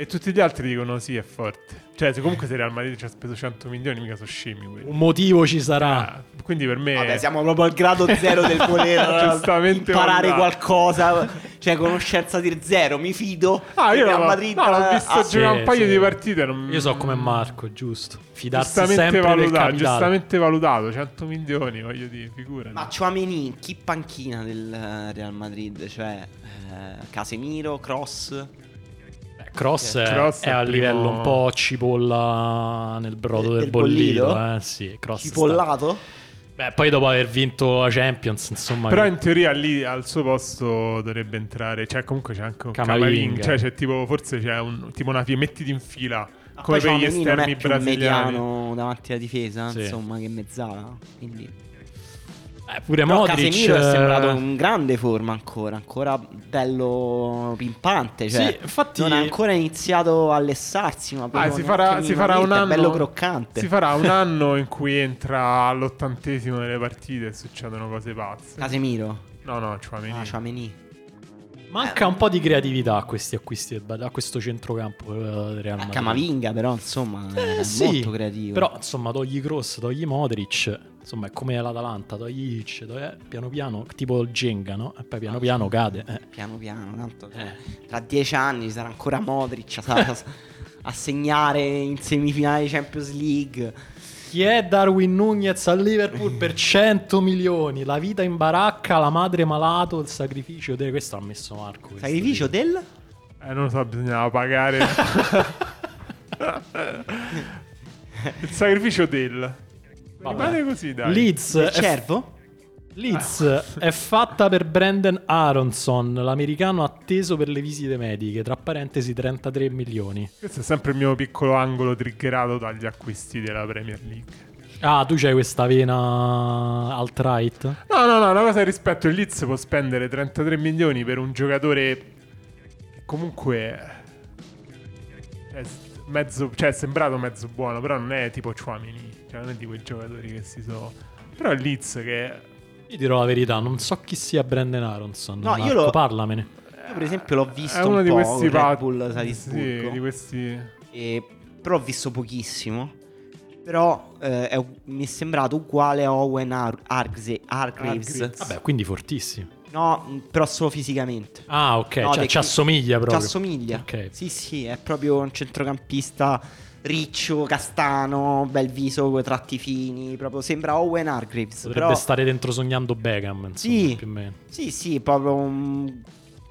e tutti gli altri dicono sì, è forte. Cioè, se comunque se Real Madrid ci ha speso 100 milioni, mica sono scemi quelli. Un motivo ci sarà. Ah, quindi per me Vabbè, siamo proprio al grado zero del voler eh, <laughs> Giustamente imparare qualcosa. Cioè, conoscenza di zero, mi fido. Ah, io Real Madrid, no, l'ho eh, visto ah, giocare sì, un paio sì. di partite. Non... Io so come Marco, giusto. Fidarsi Giustamente sempre valutato, giustamente valutato, 100 milioni, voglio dire, figurati. Ma Chouameni, chi panchina del eh, Real Madrid? Cioè, eh, Casemiro, Cross. Cross, è, Cross è è a il livello primo- un po' cipolla nel brodo Del del, bollito. bollito? Eh, sì, Cross sta- Cipollato? Beh, poi dopo aver vinto la Champions, insomma, Però che- in teoria lì al suo posto dovrebbe entrare, cioè comunque c'è anche un Camavinga. Cioè c'è tipo forse c'è un tipo una mettiti in fila Ma come poi per gli esterni più un brasiliani. mediano davanti alla difesa, Sì. insomma, che mezzala. Quindi... eh, pure Però Modric Casemiro è eh, sembrato in grande forma ancora, ancora bello pimpante. Cioè, Sì, infatti- non ha ancora iniziato a lessarsi, ma Ah, si farà, si farà un anno è bello croccante. Si farà un anno in cui entra all'ottantesimo delle partite e succedono cose pazze. Casemiro, No, no, Chouameni. ah, Chouameni. Manca un po' di creatività a questi acquisti, a questo centrocampo eh, del Real A Madrid. Camavinga, però, insomma, Eh, è sì, molto creativo. Però, insomma, togli Cross, togli Modric. Insomma, è come l'Atalanta, togli togli- eh, piano piano, tipo il Jenga, no? E poi piano piano cade. eh. Piano piano, tanto cioè, Eh. tra dieci anni ci sarà ancora Modric a, a segnare in semifinale di Champions League. Chi è Darwin Nunez al Liverpool per 100 milioni? La vita in baracca, la madre malato, il sacrificio. De... Questo ha messo Marco. Sacrificio sì. del... Eh, non lo so, bisognava pagare. <laughs> Il sacrificio del. Vabbè. Rimane così, dai. Leeds, Il è, cervo? Leeds è fatta per Brandon Aronson, l'americano atteso per le visite mediche, tra parentesi 33 milioni. Questo è sempre il mio piccolo angolo triggerato dagli acquisti della Premier League. Ah, tu c'hai questa vena alt-right? No, no, no, una cosa rispetto il Leeds può spendere 33 milioni per un giocatore che comunque è mezzo, cioè è sembrato mezzo buono, però non è tipo Chouamini, non è di quei giocatori che si sono Però il Leeds che Io dirò la verità, non so chi sia Brandon Aronson. No, io Marco, lo- parlamene. Io per esempio l'ho visto è uno un di po' questi Red Salisburgo. Sì, di questi E- però ho visto pochissimo. Però eh, è mi è sembrato uguale a Owen Ar- Argze- Hargreaves. Hargreaves. Vabbè, quindi fortissimo. No, mh, però solo fisicamente. Ah, ok, No, cioè ci assomiglia Ci proprio. assomiglia. Ok. Sì, sì, è proprio un centrocampista riccio, castano, bel viso, coi tratti fini. Proprio sembra Owen Hargreaves. Potrebbe però... stare dentro sognando Beckham, insomma, Sì. più o meno. Sì, sì, proprio un-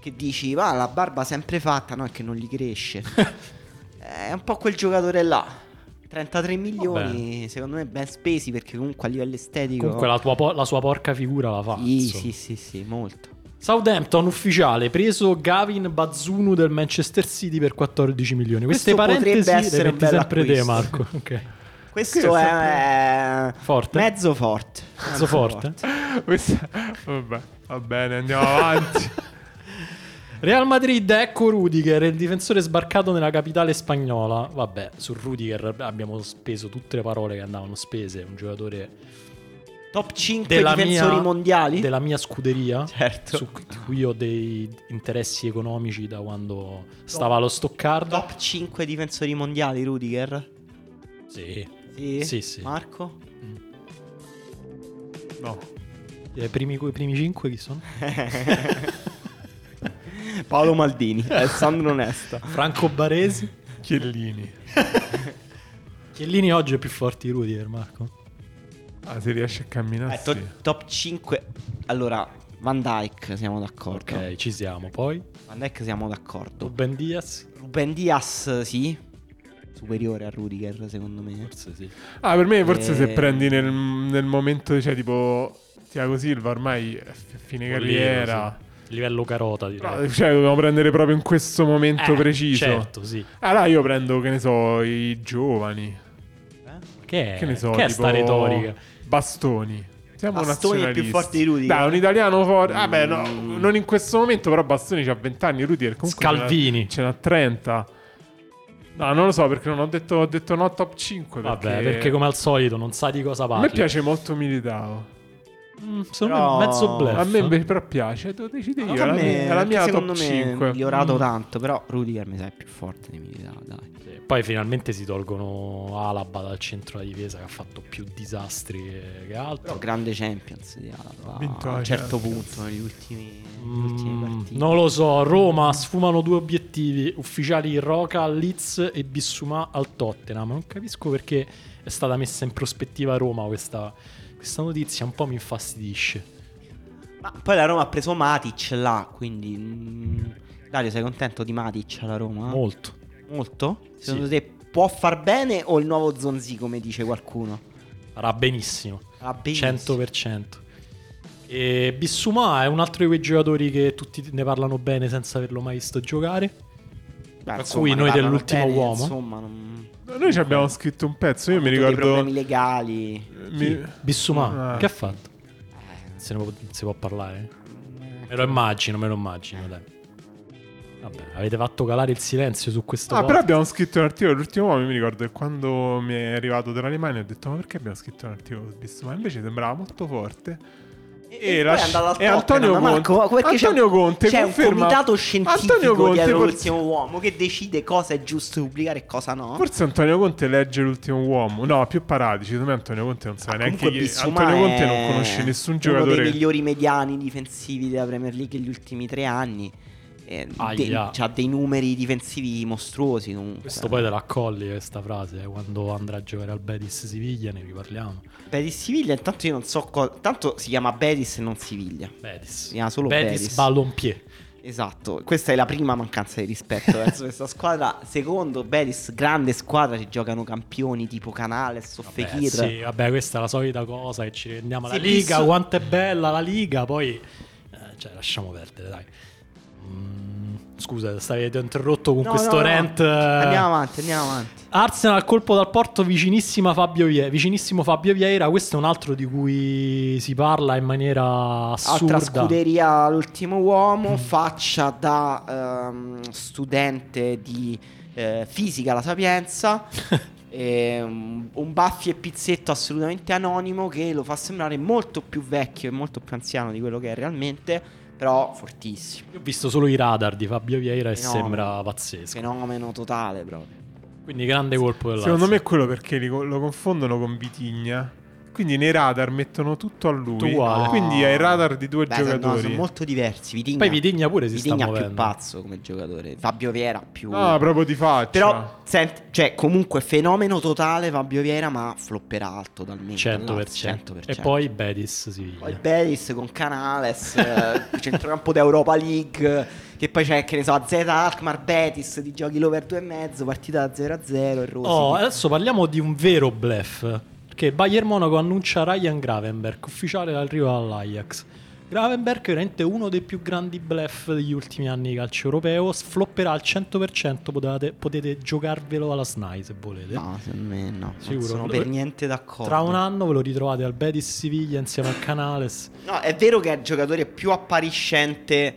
che dici, va, la barba sempre fatta, no, è che non gli cresce. <laughs> è un po' quel giocatore là. 33 milioni, secondo me ben spesi perché comunque a livello estetico... Comunque la, po- la sua porca figura la fa. Sì, insomma. sì, sì, sì, molto. Southampton ufficiale, preso Gavin Bazunu del Manchester City per 14 milioni. Queste Questo parentesi le essere bel sempre te. Marco. <laughs> Ok. Questo è è... Forte? Mezzo forte. Mezzo forte. <laughs> questa- Vabbè, va bene, andiamo avanti. <laughs> Real Madrid, ecco Rudiger, il difensore sbarcato nella capitale spagnola. Vabbè, su Rudiger abbiamo speso tutte le parole che andavano spese. Un giocatore Top 5 della difensori mia, mondiali? della mia scuderia. Certo. Su cui ho dei interessi economici da quando stava allo Stoccarda. Top 5 difensori mondiali, Rudiger? Sì. Sì. Sì, sì. Marco? No. I primi, i primi cinque chi sono? <laughs> Paolo Maldini, <laughs> Alessandro Nesta. Franco Baresi. Chiellini. <laughs> Chiellini oggi è più forte di Rudiger, Marco. Ah, se riesce a camminare. Eh, to- sì. top 5. Allora, Van Dyke, siamo d'accordo. Ok, ci siamo. Poi Van Dyke siamo d'accordo. Ruben Diaz. Ruben Diaz, sì. Superiore a Rudiger, secondo me. Forse sì. Ah, per me forse se Eh. prendi nel, nel momento, cioè tipo Tiago Silva ormai è f- fine Bollino, carriera. sì. Livello carota, direi. Cioè, dobbiamo prendere proprio in questo momento Eh, preciso. Certo, sì. Allora io prendo, che ne so, i giovani. Che è, Che ne so, che è tipo sta retorica? Bastoni. Siamo Bastoni è più forte di Rudiger? Dai, un italiano forte. Vabbè, no, Mm. non in questo momento, però Bastoni ha 20 anni, Rudiger comunque Scalvini. Ce n'ha 30. No, non lo so perché non ho detto, ho detto no top 5 perché, Vabbè, perché come al solito non sa di cosa a parli. me piace molto Militao. Mm, secondo Però- me è mezzo bluff. A me invece però piace, devo decidere io, a è la me- mia, è la mia secondo top me 5. è migliorato Mm. tanto, però Rudiger mi sa è più forte di Militao, dai. Sì, Poi finalmente si tolgono Alaba dal centro della difesa che ha fatto più disastri che, altro. Però grande Champions di Alaba, vinto a un certo Champions. punto negli ultimi, negli ultimi Mm, partiti. non lo so, Roma sfumano due obiettivi ufficiali Roca Leeds e Bissumà al Tottenham. Non capisco perché è stata messa in prospettiva a Roma questa, questa notizia, un po' mi infastidisce. Ma poi la Roma ha preso Matic là, quindi... mm, Dario, sei contento di Matic alla Roma? Molto. Molto? Secondo te può far bene o il nuovo Zonzi, come dice qualcuno? Farà benissimo. Ah, benissimo. 100%. E Bissumà è un altro di quei giocatori che tutti ne parlano bene senza averlo mai visto giocare. Beh, Per insomma, cui ne noi parlano dell'ultimo uomo. Insomma, non... Noi ci abbiamo scritto un pezzo, io mi ricordo... problemi legali. mi- Bissumà, Ah. che ha fatto? Eh, Se ne può, si può parlare? Me lo immagino, me lo immagino, dai. Vabbè, avete fatto calare il silenzio su questo Ah, pod- però abbiamo scritto un articolo l'ultimo uomo, mi ricordo che quando mi è arrivato dall'Alemania ho detto ma perché abbiamo scritto un articolo su Bissumà? Invece sembrava molto forte. E, la- poi è e Antonio Marco, Conte- c'è- Antonio Conte c'è conferma- un comitato scientifico Antonio Conte dietro forse- l'ultimo uomo che decide cosa è giusto pubblicare e cosa no. Forse Antonio Conte legge l'ultimo uomo. No, più paratici. Secondo me Antonio Conte non sa Ah, neanche chi. Antonio Conte non conosce nessun Uno giocatore. dei migliori mediani difensivi della Premier League negli ultimi tre anni. Eh, Aia. ha dei numeri difensivi mostruosi comunque. Questo poi te la accogli questa frase. eh, Quando andrà a giocare al Betis Siviglia ne riparliamo. Betis Siviglia, intanto io non so cosa. Tanto si chiama Betis e non Siviglia. Betis. Si chiama solo Betis, Betis. Ballonpied. Esatto, questa è la prima mancanza di rispetto <laughs> verso questa squadra. Secondo, Betis, grande squadra, ci giocano campioni tipo Canales Vabbè, Fekir. sì, vabbè, questa è la solita cosa che ci rendiamo Sì, la Liga, visto- quanto è bella la Liga, poi... eh, cioè, lasciamo perdere, dai. Mm, scusa, stavi ti ho interrotto con No, questo no, no. rant. eh. Andiamo avanti, andiamo avanti. Arsenal colpo dal porto vicinissima Fabio Vie- vicinissimo Fabio Vieira, questo è un altro di cui si parla in maniera assurda. Altra scuderia, l'ultimo uomo, faccia da ehm, studente di eh, fisica alla Sapienza. <laughs> e un, un baffi e pizzetto assolutamente anonimo che lo fa sembrare molto più vecchio e molto più anziano di quello che è realmente, però fortissimo. Io ho visto solo i radar di Fabio Vieira e Fenomeno. sembra pazzesco. Fenomeno totale proprio. Quindi grande colpo della Secondo me è quello perché lo confondono con Vitigna. Quindi nei radar mettono tutto a lui. Uguale. Quindi hai radar di due Beh, sono- no, giocatori. sono molto diversi. Vitigna, Poi Vitigna pure si Vitigna sta più pazzo come giocatore. Fabio Viera più... Ah, proprio di faccia. Però, senti, cioè, comunque fenomeno totale Fabio Viera, ma flopperà totalmente. 100%. 100%. E poi Bedis si Poi il Betis con Canales, <laughs> eh, centrocampo d'Europa League, che poi c'è, che ne so, Z Alkmaar Betis, di giochi l'over 2,5, partita 0-0 e Rossi. Oh, adesso parliamo di un vero bluff. Perché Bayern Monaco annuncia Ryan Gravenberg, ufficiale l'arrivo all'Ajax. Gravenberg è veramente uno dei più grandi bluff degli ultimi anni di calcio europeo. Flopperà al 100%, potete, potete giocarvelo alla SNAI se volete. No, secondo me no, Sicuro. non sono per niente d'accordo. Tra un anno ve lo ritrovate al Betis Siviglia insieme al Canales. No, è vero che è il giocatore più appariscente.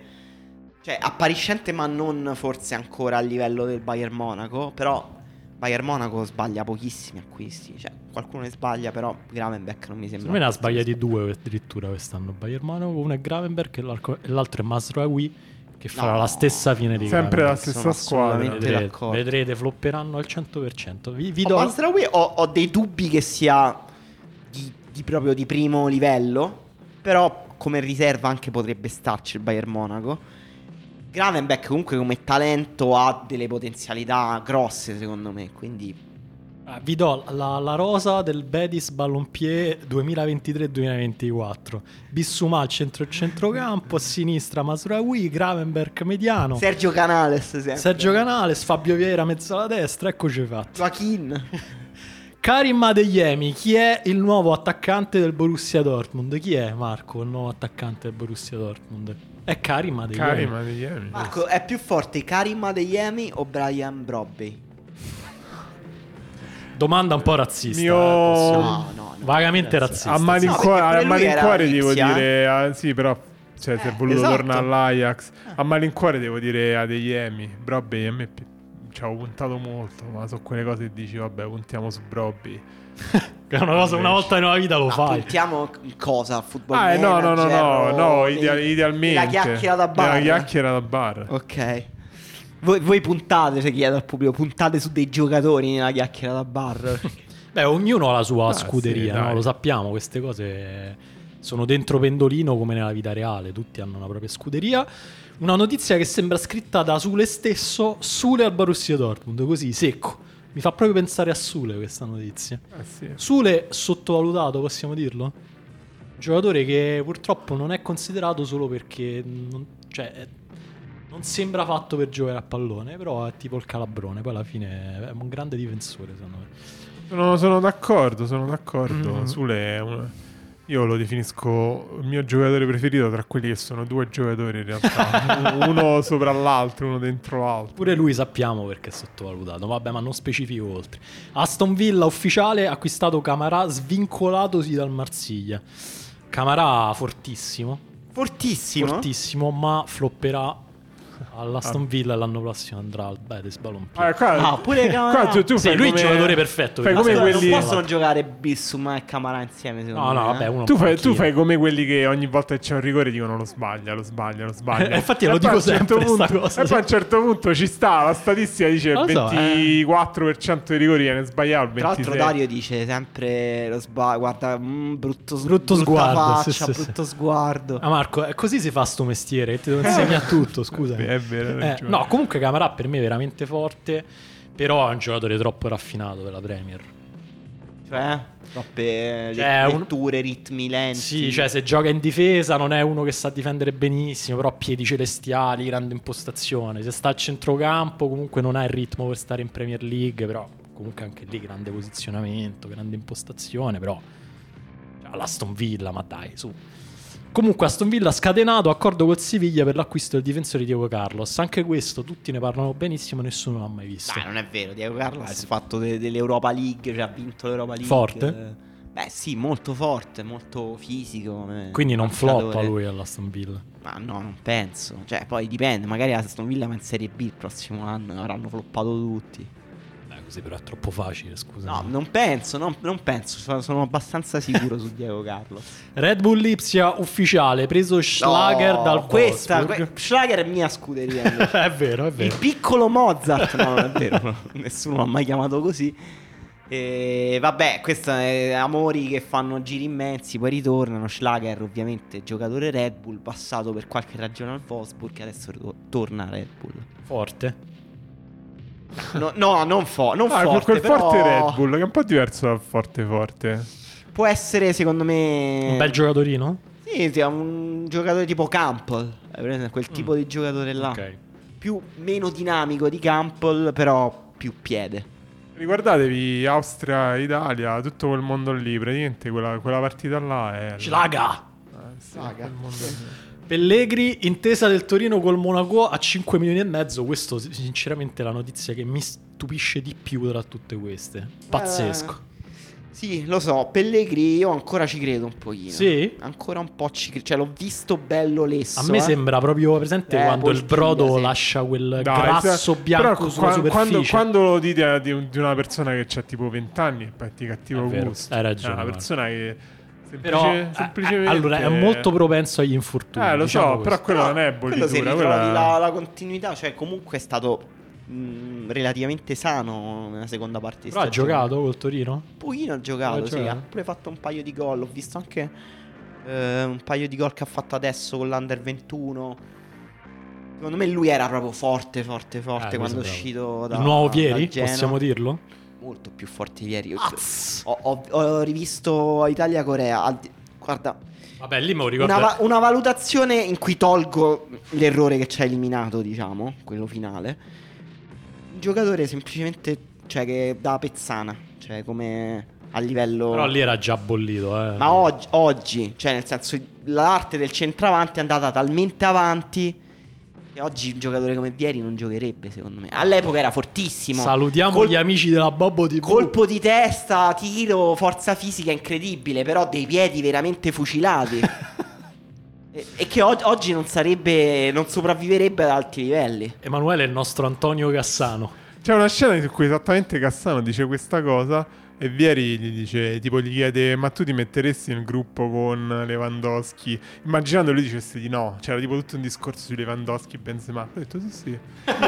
Cioè, appariscente, ma non forse ancora a livello del Bayern Monaco. Però Bayern Monaco sbaglia pochissimi acquisti. Cioè, qualcuno ne sbaglia, però Gravenbeck non mi sembra. Secondo me ne ha sbagliati due addirittura quest'anno Bayern Monaco. Uno è Gravenberg e l'altro- e l'altro è Masraoui che farà No. la stessa fine di Sempre la Gravenberg. stessa squadra. Vedrete, d'accordo. vedrete, flopperanno al 100%. Vi, vi Oh, do... Mazraoui ho, ho dei dubbi che sia di, di proprio di primo livello. Però come riserva anche potrebbe starci il Bayern Monaco. Gravenbeck comunque come talento ha delle potenzialità grosse secondo me. Quindi Ah, vi do la, la rosa del Bedis Ballonpied 2023-2024. Bissumà al centro centrocampo, a <laughs> sinistra Masraoui, Gravenberg mediano, Sergio Canales sempre. Sergio Canales, Fabio Vieira mezzo alla destra, eccoci fatti. Joaquin. <laughs> Karim Adeyemi, chi è il nuovo attaccante del Borussia Dortmund? Chi è Marco, il nuovo attaccante del Borussia Dortmund? È Karim Adeyemi. Karim Adeyemi. Marco, è più forte Karim Adeyemi o Brian Brobby? Domanda un po' razzista. Mio- eh, No, no, no. Vagamente A razzista. malincuore, No, a lui era malincuore devo dire. ah, sì, però. Cioè, si è Eh, voluto esatto. tornare all'Ajax. A malincuore devo dire Adeyemi. Brobby a me ci avevo puntato molto. Ma sono quelle cose che dici, vabbè, puntiamo su Brobby. <laughs> Che è una cosa una volta nella vita lo Ma fai. puntiamo cosa? Football Ah, eh, no, no, no, manager no, no, dei- idea- idealmente. La chiacchiera da bar. La chiacchiera da bar. Ok. Voi, voi puntate, se chiedo al pubblico, puntate su dei giocatori nella chiacchiera da bar. <laughs> Beh, ognuno ha la sua Ah, scuderia, sì, no? lo sappiamo, queste cose sono dentro pendolino come nella vita reale, tutti hanno una propria scuderia. Una notizia che sembra scritta da Sule stesso, Sule al Borussia Dortmund, così secco. Mi fa proprio pensare a Sule questa notizia. Eh, sì. Sule sottovalutato, possiamo dirlo? Un giocatore che purtroppo non è considerato solo perché non, cioè, non sembra fatto per giocare a pallone, però è tipo il calabrone, poi alla fine è un grande difensore secondo me. Sono, sono d'accordo, sono d'accordo. Mhm. Sule è un- Io lo definisco il mio giocatore preferito tra quelli che sono due giocatori in realtà. <laughs> uno sopra l'altro, uno dentro l'altro. Pure lui sappiamo perché è sottovalutato, vabbè, ma non specifico oltre. Aston Villa ufficiale ha acquistato Camarà svincolatosi dal Marsiglia. Camarà fortissimo, Fortissimo. fortissimo, ma flopperà all'Aston Villa l'anno prossimo andrà al Betis Ballonpied. Ah, qua, Ah, pure Camara. qua tu, tu Sì, lui è il giocatore perfetto Fai come quelli... Non possono giocare Bissum e Camara insieme, secondo No, no, vabbè, eh. uno Tu fai, tu fai come quelli che ogni volta che c'è un rigore dicono lo sbaglia, lo sbaglia, lo sbaglia. <laughs> Eh, infatti lo E poi dico a un certo sempre sta punto- cosa. E poi a un certo punto ci sta, la statistica dice il so, eh. 24% dei rigori viene sbagliato, il Tra l'altro 26%. Dario dice sempre lo sbaglio, guarda, mm, brutto, Brutto sguardo, faccia, sì, sì, sì. brutto sguardo. Ah Marco, è così si fa sto mestiere, ti devo insegnare tutto, scusa. È vero, Eh, no, comunque Camarà per me è veramente forte, però è un giocatore troppo raffinato per la Premier. Cioè, troppe Cioè, un- letture, ritmi lenti. Sì, cioè se gioca in difesa non è uno che sa difendere benissimo, però piedi celestiali, grande impostazione. Se sta a centrocampo comunque non ha il ritmo per stare in Premier League, però comunque anche lì grande posizionamento, grande impostazione, però cioè, l'Aston Villa, ma dai, su. Comunque Aston Villa ha scatenato accordo col Siviglia per l'acquisto del difensore Diego Carlos. Anche questo tutti ne parlano benissimo, nessuno l'ha mai visto. Dai, non è vero. Diego Carlos Dai, ha sì. fatto de- dell'Europa League, cioè ha vinto l'Europa League. Forte? Eh, Beh, sì, molto forte, molto fisico. eh, Quindi non floppa lui all'Aston Villa. Ma no, non penso. Cioè, poi dipende. Magari Aston Villa va in Serie B il prossimo anno. Avranno floppato tutti. Così però è troppo facile, scusa. No, non penso, non, non penso. Sono, sono abbastanza sicuro su Diego Carlos. <laughs> Red Bull Lipsia ufficiale, preso Schlager No, dal questa, que- Schlager è mia scuderia. <laughs> è vero, è vero. Il piccolo Mozart, no, non è vero, <laughs> nessuno l'ha mai chiamato così. E vabbè, questo è amori che fanno giri immensi, poi ritornano. Schlager, ovviamente, giocatore Red Bull, passato per qualche ragione al Wolfsburg, e adesso torna a Red Bull. Forte. No, no, non, fo- non Ah, forte, quel però forte Red Bull, che è un po' diverso dal forte forte. Può essere, secondo me, Un bel giocatorino? Sì, sì, un giocatore tipo Campbell, quel tipo di giocatore là. Mm. Ok. Più, meno dinamico di Campbell, però più piede. Ricordatevi Austria-Italia, tutto quel mondo lì, praticamente quella, quella partita là è... Schlager. Eh, sì, Schlager. Pellegri, intesa del Torino col Monaco a 5 milioni e mezzo. Questo, sinceramente, è la notizia che mi stupisce di più tra tutte queste. Pazzesco. Sì, lo so, Pellegri io ancora ci credo un pochino. Sì? Ancora un po' ci credo. Cioè, l'ho visto bello lesso. A me eh. sembra proprio presente Eh, quando il brodo sì. lascia quel Dai, grasso bianco però sulla qua- superficie. quando, quando lo dite a- di, un- di una persona che ha tipo 20 anni, di cattivo È vero, gusto. hai ragione, È una persona che semplice- Però, eh, semplicemente... allora, è molto propenso agli infortuni. Eh, lo diciamo so, così. però quello non è quello bollitura, ritrovi quella- la, la continuità, cioè comunque è stato mh, relativamente sano nella seconda parte di Però ha giocato col Torino? Un pochino ha giocato, Ha sì, giocato? ha pure fatto un paio di gol. Ho visto anche eh, un paio di gol che ha fatto adesso con l'Under 21. Secondo me lui era proprio forte, forte, forte Eh, quando è questo uscito da Il nuovo? Genoa. Possiamo dirlo? Molto più forte di ieri. Ho, ho- ho rivisto Italia-Corea. Guarda, Vabbè, lì me lo ricordo. una, va- una valutazione in cui tolgo l'errore che ci ha eliminato, diciamo, quello finale. Un giocatore semplicemente, cioè, che da pezzana, cioè, come a livello... Però lì era già bollito, eh. Ma oggi, oggi, cioè, nel senso, l'arte del centravanti è andata talmente avanti che oggi un giocatore come Vieri non giocherebbe, secondo me. All'epoca era fortissimo. Salutiamo Col- gli amici della Bobbo TV. Colpo di testa, tiro, forza fisica incredibile, però dei piedi veramente fucilati. <laughs> e, e che og- oggi non sarebbe, non sopravviverebbe ad alti livelli. Emanuele è il nostro Antonio Cassano. C'è una scena in cui esattamente Cassano dice questa cosa e Vieri gli dice, tipo gli chiede ma tu ti metteresti nel gruppo con Lewandowski? Immaginando lui dicesse di no, c'era tipo tutto un discorso su Lewandowski e Benzema. Ho detto sì sì, <laughs> io,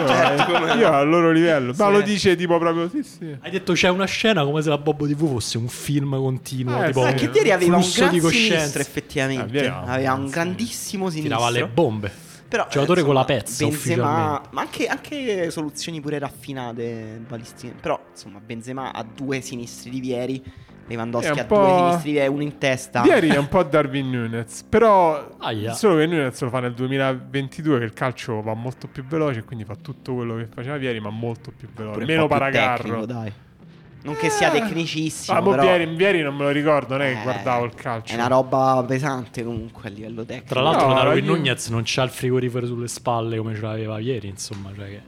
Certo, come io no. al loro livello. Ma Sì. lo dice tipo proprio sì sì. Hai detto c'è una scena come se la Bobbo TV fosse un film continuo. Eh, tipo sì. Che Vieri aveva un gran di coscienza. sinistro, effettivamente. Ah, aveva un grandissimo sinistro. Tirava le bombe. Però, Giocatore eh, con la insomma, pezza, Benzema, ma anche, anche soluzioni pure raffinate balistiche. Però, insomma, Benzema ha due sinistri di Vieri. Lewandowski ha po'- due sinistri di Vieri, uno in testa. Vieri è un po' Darwin Nunes, però Aia. solo che Nunes lo fa nel 2022 che il calcio va molto più veloce quindi fa tutto quello che faceva Vieri ma molto più veloce, meno paracarro. tecnico, dai. Non che sia Eh. tecnicissimo, Ah, mo però Vieri, Vieri non me lo ricordo, non è che eh, guardavo il calcio. È una roba pesante comunque a livello tecnico. Tra l'altro, No, Darwin io- Nunez non c'ha il frigorifero sulle spalle come ce l'aveva ieri. Insomma, cioè, che...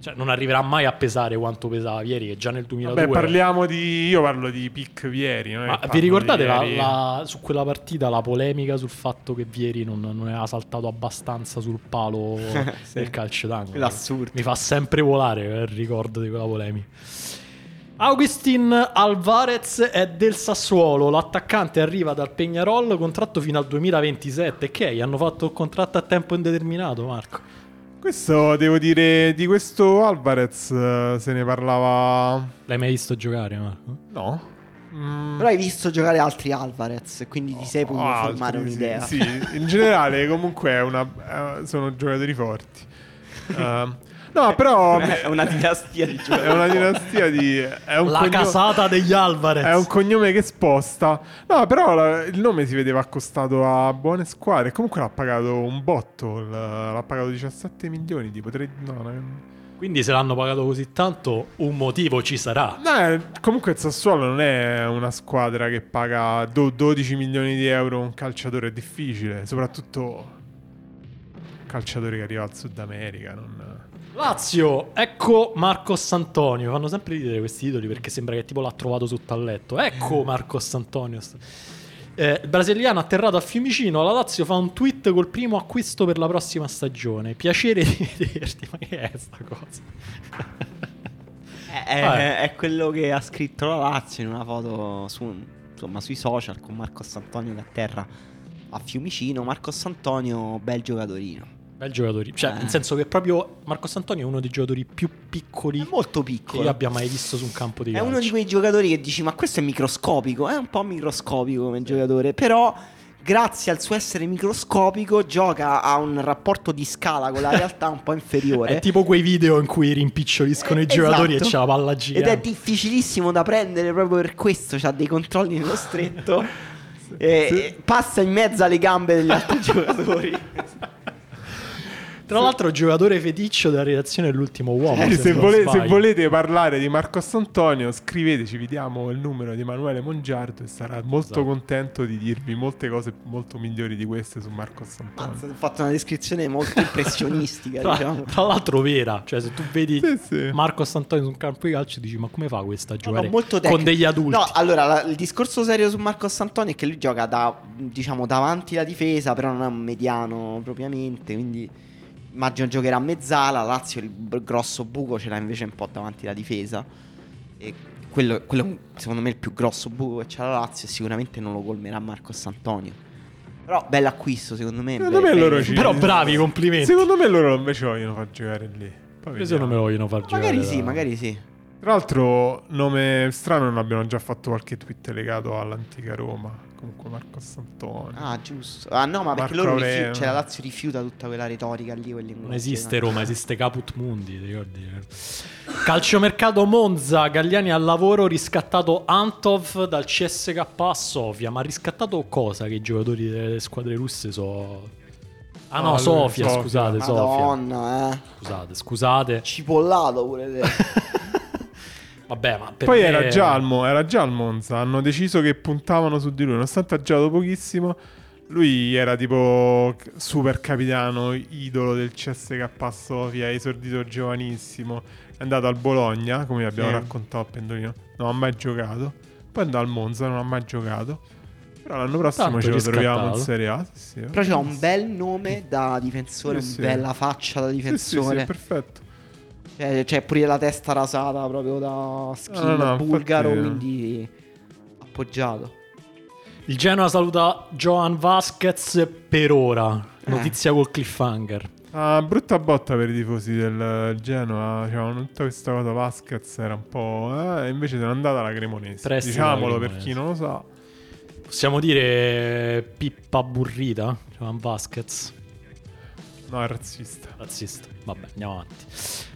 cioè, non arriverà mai a pesare quanto pesava ieri. Che già nel 2002. Vabbè, parliamo di. Io parlo di pick Vieri. non è Ma vi ricordate la- Vieri. la- su quella partita la polemica sul fatto che Vieri non, non aveva saltato abbastanza sul palo <laughs> Sì. del calcio d'angolo? Quello assurdo. Mi fa sempre volare eh, il ricordo di quella polemica. Augustin Alvarez è del Sassuolo. L'attaccante arriva dal Peñarol, contratto fino al 2027. Che gli hanno fatto il contratto a tempo indeterminato, Marco. Questo devo dire di questo Alvarez eh, se ne parlava. L'hai mai visto giocare, Marco? No. Mm, Però hai visto giocare altri Alvarez, quindi ti sei potuto oh, formare altri, un'idea. Sì, sì, in generale comunque è una, eh, sono giocatori forti. <laughs> Ehm, No, però <laughs> è una dinastia di giocatori. <laughs> è una dinastia di... È un La cogno- casata degli Alvarez. È un cognome che sposta. No, però la- il nome si vedeva accostato a buone squadre. Comunque l'ha pagato un botto. L'ha pagato 17 milioni. Tipo tre... no, no, Quindi se l'hanno pagato così tanto, un motivo ci sarà. no, eh, comunque il Sassuolo non è una squadra che paga do- 12 milioni di euro un calciatore. È difficile. Soprattutto un calciatore che arriva al Sud America. Non... Lazio, ecco Marcos Antonio. Fanno sempre ridere questi titoli perché sembra che tipo l'ha trovato sotto al letto. Ecco Marcos Antonio. Eh, il brasiliano atterrato a Fiumicino. La Lazio fa un tweet col primo acquisto per la prossima stagione. Piacere di <laughs> vederti. Ma che è sta cosa? È- è quello che ha scritto la Lazio in una foto su, insomma, sui social con Marcos Antonio che atterra a Fiumicino. Marcos Antonio, bel giocatorino. Bel giocatore. Cioè, Eh. nel senso che proprio Marcos Antonio è uno dei giocatori più piccoli È molto che piccolo. io abbia mai visto su un campo di È calcio. uno di quei giocatori che dici, ma questo è microscopico. È un po' microscopico come giocatore, però. Grazie al suo essere microscopico, gioca a un rapporto di scala con la realtà un po' inferiore. <laughs> È tipo quei video in cui rimpiccioliscono Eh, i giocatori esatto. e c'è la palla Ed gira. è difficilissimo da prendere proprio per questo. C'ha dei controlli nello stretto. <laughs> e, e passa in mezzo alle gambe degli altri <laughs> giocatori. Tra l'altro, giocatore feticcio della redazione dell'ultimo uomo. Eh, se, non vole- se volete parlare di Marcos Antonio, scriveteci, vi diamo il numero di Emanuele Mongiardo e sarà molto Esatto. contento di dirvi molte cose molto migliori di queste su Marcos Antonio. Mazza, ho fatto una descrizione molto impressionistica. <laughs> Tra, diciamo. tra l'altro, vera. Cioè, se tu vedi Sì, sì. Marcos Antonio su un campo di calcio, dici: Ma come fa questa a No, giocare no, molto con degli adulti? No, allora la- il discorso serio su Marcos Antonio è che lui gioca da, diciamo, davanti la difesa, però non è un mediano propriamente, quindi immagino giocherà a mezzala, Lazio il b- grosso buco ce l'ha invece un po' davanti la difesa e quello, quello secondo me il più grosso buco che c'ha la Lazio e sicuramente non lo colmerà Marcos Antonio. Però bell'acquisto secondo me. Secondo be- me loro ci- Però <laughs> bravi, complimenti. Secondo me loro invece vogliono far giocare lì. Poi Io non me lo vogliono far giocare. Magari sì, da- magari sì. Tra l'altro, nome strano, non abbiamo già fatto qualche tweet legato all'antica Roma. Comunque Marcos Antonio. Ah, giusto. Ah, no, ma perché Marco loro rifiu- Aurelio. cioè, la Lazio rifiuta tutta quella retorica lì. quel Non esiste no? Roma, esiste Caput Mundi, ti ricordi? Calciomercato Monza, Galliani al lavoro, riscattato Antov dal CSK a Sofia. Ma riscattato cosa che i giocatori delle squadre russe so... Ah no, Ah, Sofia, Sofia. scusate, Sofia. Madonna, eh. Scusate, scusate. Cipollato pure te. <laughs> Vabbè, ma per Poi me- era già, al Mo- era già al Monza. Hanno deciso che puntavano su di lui. Nonostante ha giocato pochissimo, lui era tipo super capitano, idolo del CSK Sofia, esordito giovanissimo. È andato al Bologna, come abbiamo Sì. raccontato a Pendolino. Non ha mai giocato. Poi è andato al Monza, non ha mai giocato. Però l'anno prossimo Tanto ce lo troviamo in Serie A. Sì, sì. Però c'ha un bel nome da difensore, Sì, una bella faccia da Sì, sì, sì, difensore. perfetto. Cioè, c'è pure la testa rasata proprio da skill No, no, bulgaro, infatti- quindi appoggiato. Il Genoa saluta Johan Vasquez per ora. Eh. Notizia col cliffhanger. Ah, brutta botta per i tifosi del Genoa. C'erano tutta questa cosa. Vasquez era un po'. Eh, invece se n'è andata la Cremonese. Prestito alla Diciamolo per Cremonese. chi non lo sa. Possiamo dire pippa burrita? Johan Vasquez. No, è razzista. Razzista. Vabbè, andiamo avanti.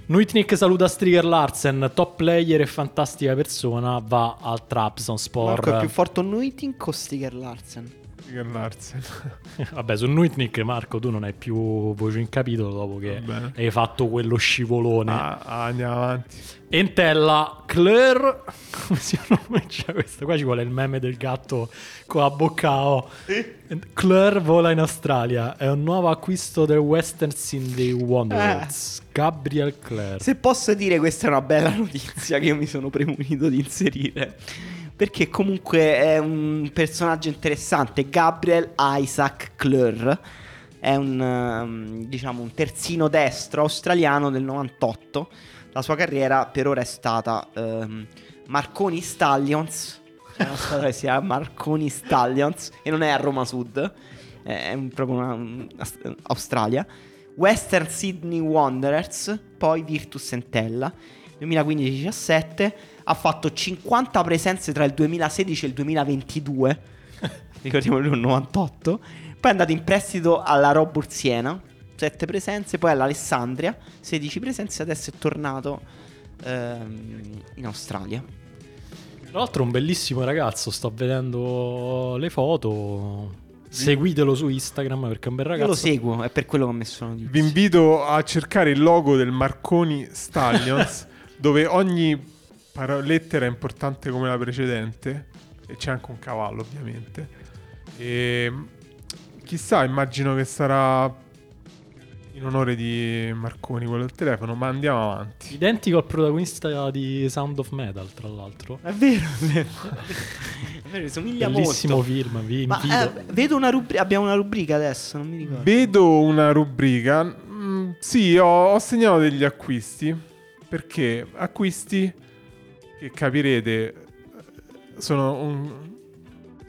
Nuitnik saluta Striger Larsen, top player e fantastica persona, va al Trabzonspor. Marco è più forte Nuiting o Stiger Larsen? Stiger Larsen. <laughs> Vabbè, su Nuitnik Marco tu non hai più voce in capitolo dopo che Va bene. hai fatto quello scivolone. Ah, ah, andiamo avanti. Entella Claire <laughs> come si pronuncia <laughs> questo? Qua ci vuole il meme del gatto con la bocca O. Claire vola in Australia è un nuovo acquisto del Western Sydney Wanderers Gabriel Claire Se posso dire, questa è una bella <laughs> notizia che io mi sono premunito di inserire. Perché comunque è un personaggio interessante. Gabriel Isaac Clur è un, ehm, diciamo, un terzino destro australiano del 98. La sua carriera per ora è stata ehm, Marconi Stallions. C'è una squadra che si chiama Marconi Stallions e non è a Roma Sud, è proprio una, un- Australia. Western Sydney Wanderers, poi Virtus Entella. 2015-17 ha fatto 50 presenze tra il 2016 e il 2022. <laughs> Ricordiamo lui un 98. Poi è andato in prestito alla Robur Siena 7 presenze, poi all'Alessandria 16 presenze, adesso è tornato ehm, in Australia. Tra l'altro un bellissimo ragazzo, sto vedendo le foto. Seguitelo su Instagram perché è un bel Io ragazzo. lo seguo, è per quello che ho messo notizie. Vi invito a cercare il logo del Marconi Stallions, <laughs> dove ogni paro- lettera è importante come la precedente, e c'è anche un cavallo ovviamente. E chissà, immagino che sarà in onore di Marconi quello del telefono, ma andiamo avanti. Identico al protagonista di Sound of Metal, tra l'altro. È vero, è vero. <laughs> È vero, somiglia Bellissimo molto. film, vi Ma eh, vedo una rubrica, abbiamo una rubrica adesso, non mi ricordo. Vedo una rubrica. Mm, sì, ho, ho segnato degli acquisti. Perché acquisti che capirete sono un,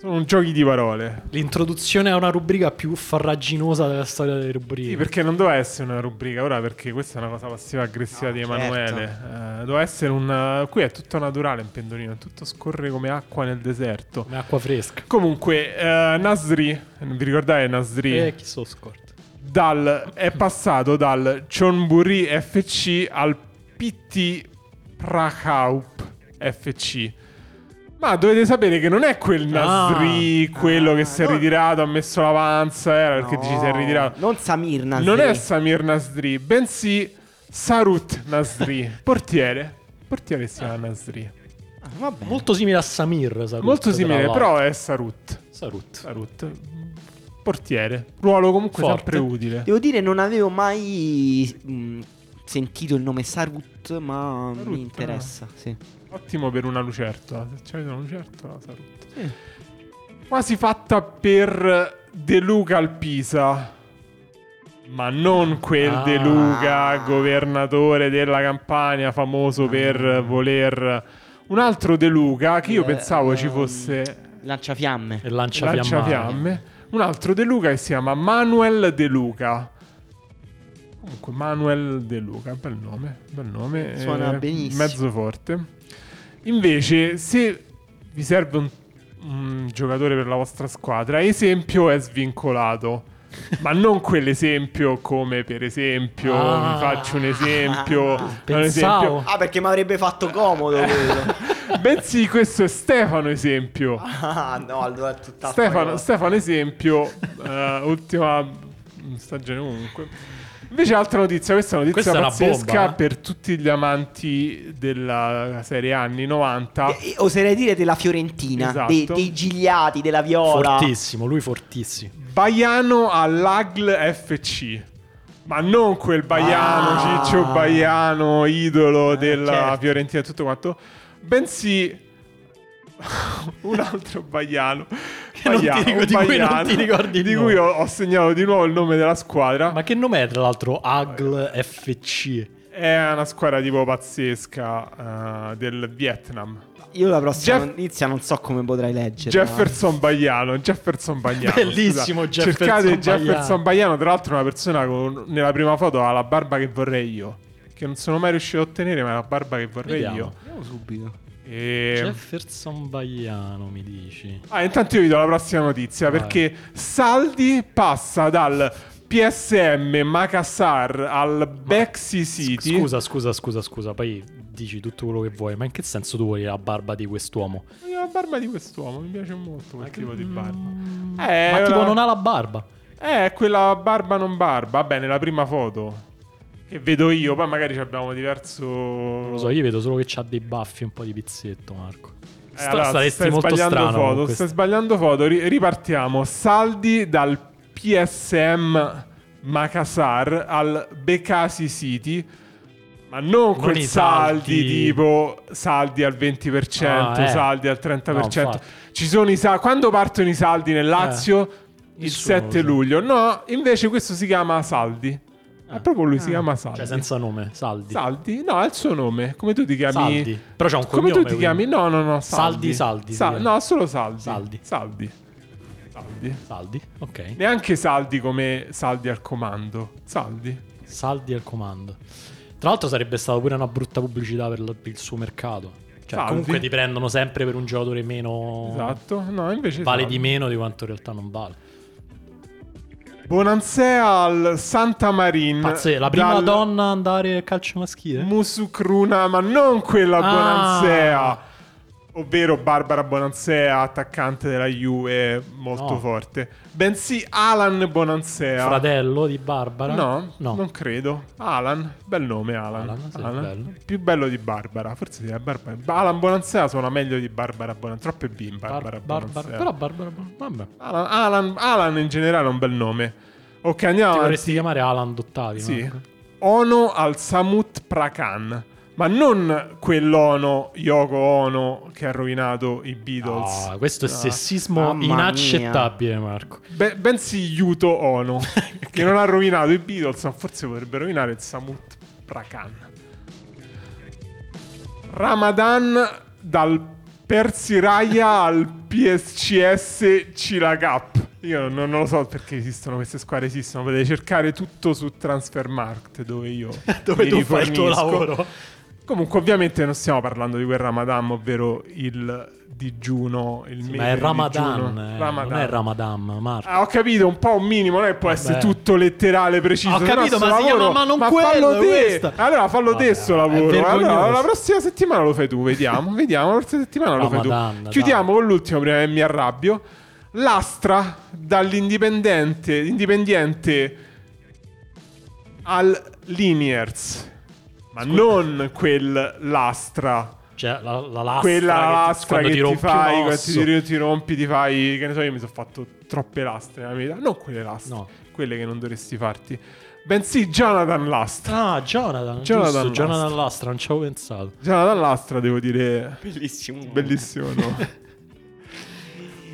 sono un giochi di parole. L'introduzione a una rubrica più farraginosa della storia delle rubriche. Sì, perché non doveva essere una rubrica ora, perché questa è una cosa passiva-aggressiva No, di certo. Emanuele. Eh, doveva essere un. Qui è tutto naturale in Pendolino, tutto scorre come acqua nel deserto. Come acqua fresca. Comunque, eh, Nasri, vi ricordate Nasri? E chi so scorto. dal, è passato dal Chonburi FC al PT Prahaup FC. Ma dovete sapere che non è quel Nasri, Ah, quello ah, che si è no. ritirato, ha messo la panza, era perché dici si è No, ritirato. Non Samir Nasri. Non è Samir Nasri, bensì Sarut Nasri, <laughs> portiere. Portiere si chiama Nasri. Ah. Molto simile a Samir. Sarut, Molto simile, però è Sarut. Sarut. Sarut. Portiere. Ruolo comunque Forte. sempre utile. Devo dire, non avevo mai mh, sentito il nome Sarut, ma Sarut, mi interessa. Sì. Ottimo per una lucertola. Se c'è una lucertola, Sarut. Sì. Quasi fatta per De Luca al Pisa. Ma non quel Ah. De Luca, governatore della Campania, famoso per voler. Un altro De Luca che io Eh, pensavo ci ehm, fosse Lanciafiamme. E lancia fiamme. Lanciafiamme. Un altro De Luca che si chiama Manuel De Luca. Comunque, Manuel De Luca, bel nome, bel nome. Suona eh, benissimo. Mezzo forte. Invece, se vi serve un, un giocatore per la vostra squadra, esempio è svincolato. Ma non quell'esempio come per esempio, Ah. vi faccio un esempio, un Pensavo. esempio. Ah, perché mi avrebbe fatto comodo <laughs> quello. Bensì questo è Stefano esempio. ah, no, allora è tutta Stefano, Stefano esempio, eh, ultima stagione comunque. Invece altra notizia, questa è una notizia Questa pazzesca bomba, eh. per tutti gli amanti della serie anni 90. Eh, Oserei dire della Fiorentina, Esatto. dei, dei gigliati, della Viola. Fortissimo, lui fortissimo. Baiano all'Agl FC. Ma non quel Baiano, Ah. Ciccio Baiano, idolo Eh, della certo. Fiorentina e tutto quanto, bensì <laughs> un altro Baiano. non ti Baiano, un di cui non Baiano, ti ricordi il Di nome. cui ho, ho segnato di nuovo il nome della squadra. Ma che nome è tra l'altro? Agl FC. È una squadra tipo pazzesca eh, del Vietnam. Io la prossima Jeff- notizia non so come potrai leggere. Jefferson Baiano, Jefferson Baiano. Bellissimo scusa. Jefferson Cercate Baiano. Jefferson Baiano, tra l'altro una persona con nella prima foto ha la barba che vorrei io, che non sono mai riuscito a ottenere, ma è la barba che vorrei Vediamo. io. Vediamo subito. E... Jefferson Baiano, mi dici. Ah, intanto io vi do la prossima notizia Vai. perché Saldi passa dal PSM Makassar al Bexy City. Scusa, scusa, scusa, scusa. Poi dici tutto quello che vuoi. Ma in che senso tu vuoi la barba di quest'uomo? La barba di quest'uomo mi piace molto quel tipo di barba. Mm, Eh, Ma tipo la- non ha la barba. Eh, quella barba non barba. Vabbè, nella prima foto. Che vedo io, poi magari ci abbiamo diverso. Non lo so, io vedo solo che c'ha dei baffi e un po' di pizzetto, Marco. Eh, Sta- allora, stai molto sbagliando foto. Stai sbagliando foto. Ri- ripartiamo. Saldi dal PSM Makassar al Bekasi City. Ma non, quel i saldi, saldi. tipo saldi al 20%, Ah, eh. saldi al 30%. No. Ci sono i saldi. Quando partono i saldi nel Lazio? il nessuno 7 lo sa. luglio. No, invece questo si chiama Saldi. È proprio lui, si chiama Saldi. Cioè, senza nome, Saldi. Saldi? No, è il suo nome. Come tu ti chiami? Saldi. Però c'ha un Come cognome. tu ti chiami? quindi. No, no, no. Saldi, Saldi, Saldi, Sa- no, solo Saldi. Saldi. Saldi. Saldi. Saldi, ok. Neanche Saldi come Saldi al comando. Saldi. Saldi al comando. Tra l'altro sarebbe stata pure una brutta pubblicità per, l- per il suo mercato. Cioè, Saldi. comunque ti prendono sempre per un giocatore meno... Esatto. No, invece Vale Saldi. di meno di quanto in realtà non vale. Bonansea al Santa Marin. Pazzesco, la prima dal donna a andare a calcio maschile? Musukruna, ma non quella Ah. Bonansea. Ovvero Barbara Bonansea, attaccante della Juve, molto No. forte. Bensì Alan Bonansea. Fratello di Barbara? No, no. non credo. Alan, bel nome Alan. Alan, sì, bello. Più bello di Barbara, forse è Barbara. Alan Bonansea suona meglio di Barbara Bonansea. Troppe B in Bar- Barbara Barbara- Bonansea. Però Barbara... Vabbè. Alan, Alan- Alan in generale è un bel nome. Ok, andiamo Ti vorresti chiamare Alan Dottavi? Sì. Marco? Ono al Samut Prakan. Ma non quell'Ono, Yoko Ono, che ha rovinato i Beatles. Ah, questo è No. sessismo Mamma mia. inaccettabile, Marco. Be- bensì Yuto Ono, <laughs> che non ha rovinato i Beatles, ma forse potrebbe rovinare il Samut Prakan. Ramadan dal Persiraya al PSCS Cilacap. Io non, non lo so perché esistono queste squadre, esistono. Potete cercare tutto su Transfermarkt, dove io <laughs> Dove tu fai il tuo lavoro. Comunque, ovviamente, non stiamo parlando di quel Ramadan, ovvero il digiuno, il mese Ma è di Ramadan, eh, Ramadan. non è Ramadan, Marco. Ah, ho capito, un po' un minimo, non è può essere Vabbè. tutto letterale, preciso. Ho capito, ma lavoro- chiama- ma non quello, fallo te. questa. Allora fallo Vabbè, te sto lavoro. Allora, la prossima settimana lo fai tu, vediamo, <laughs> vediamo, la prossima settimana lo fai tu. Chiudiamo dai. con l'ultimo prima che mi arrabbio. L'Astra dall'indipendente, indipendiente al Liniers. Ma non quel l'Astra Cioè, la, la lastra quella che, lastra che ti ti, rompi fai, quando ti, ti rompi, ti fai. Che ne so, io mi sono fatto troppe lastre nella vita. Non quelle lastre, No. quelle che non dovresti farti. Bensì Jonathan Lastra. Ah, Jonathan. Jonathan giusto, Lastra. Jonathan Lastra, non ci avevo pensato. Jonathan Lastra, devo dire, Bellissimo. bellissimo. no? <laughs>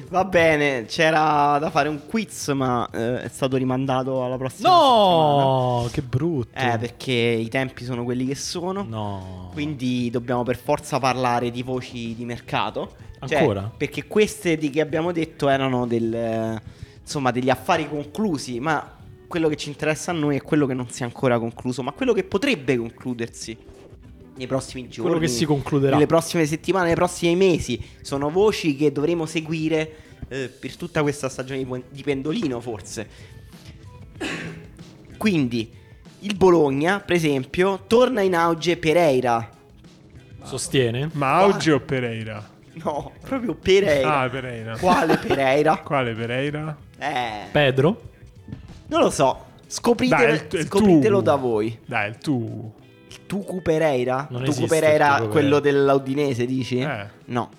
Va bene, c'era da fare un quiz, ma eh, è stato rimandato alla prossima settimana. No, che brutto. Eh, perché i tempi sono quelli che sono. No. Quindi dobbiamo per forza parlare di voci di mercato. Cioè, Ancora? perché queste di che abbiamo detto erano del, insomma, degli affari conclusi, ma quello che ci interessa a noi è quello che non si è ancora concluso, ma quello che potrebbe concludersi nei prossimi giorni. Quello che si concluderà. Nelle prossime settimane, nei prossimi mesi. Sono voci che dovremo seguire eh, per tutta questa stagione di, pen- di pendolino, forse. <coughs> Quindi, il Bologna, per esempio, torna in auge Pereira. Sostiene? Ma oggi o Pereira? No, proprio Pereira. Ah, Pereira. Quale Pereira? <laughs> Quale Pereira? Eh, Pedro? non lo so. Scoprite- Dai, il il scopritelo da voi. Dai, il tu. Il Tucu Pereira? Non Tucu esiste Pereira, il Tucu quello Pereira. dell'Audinese, dici? Eh. No.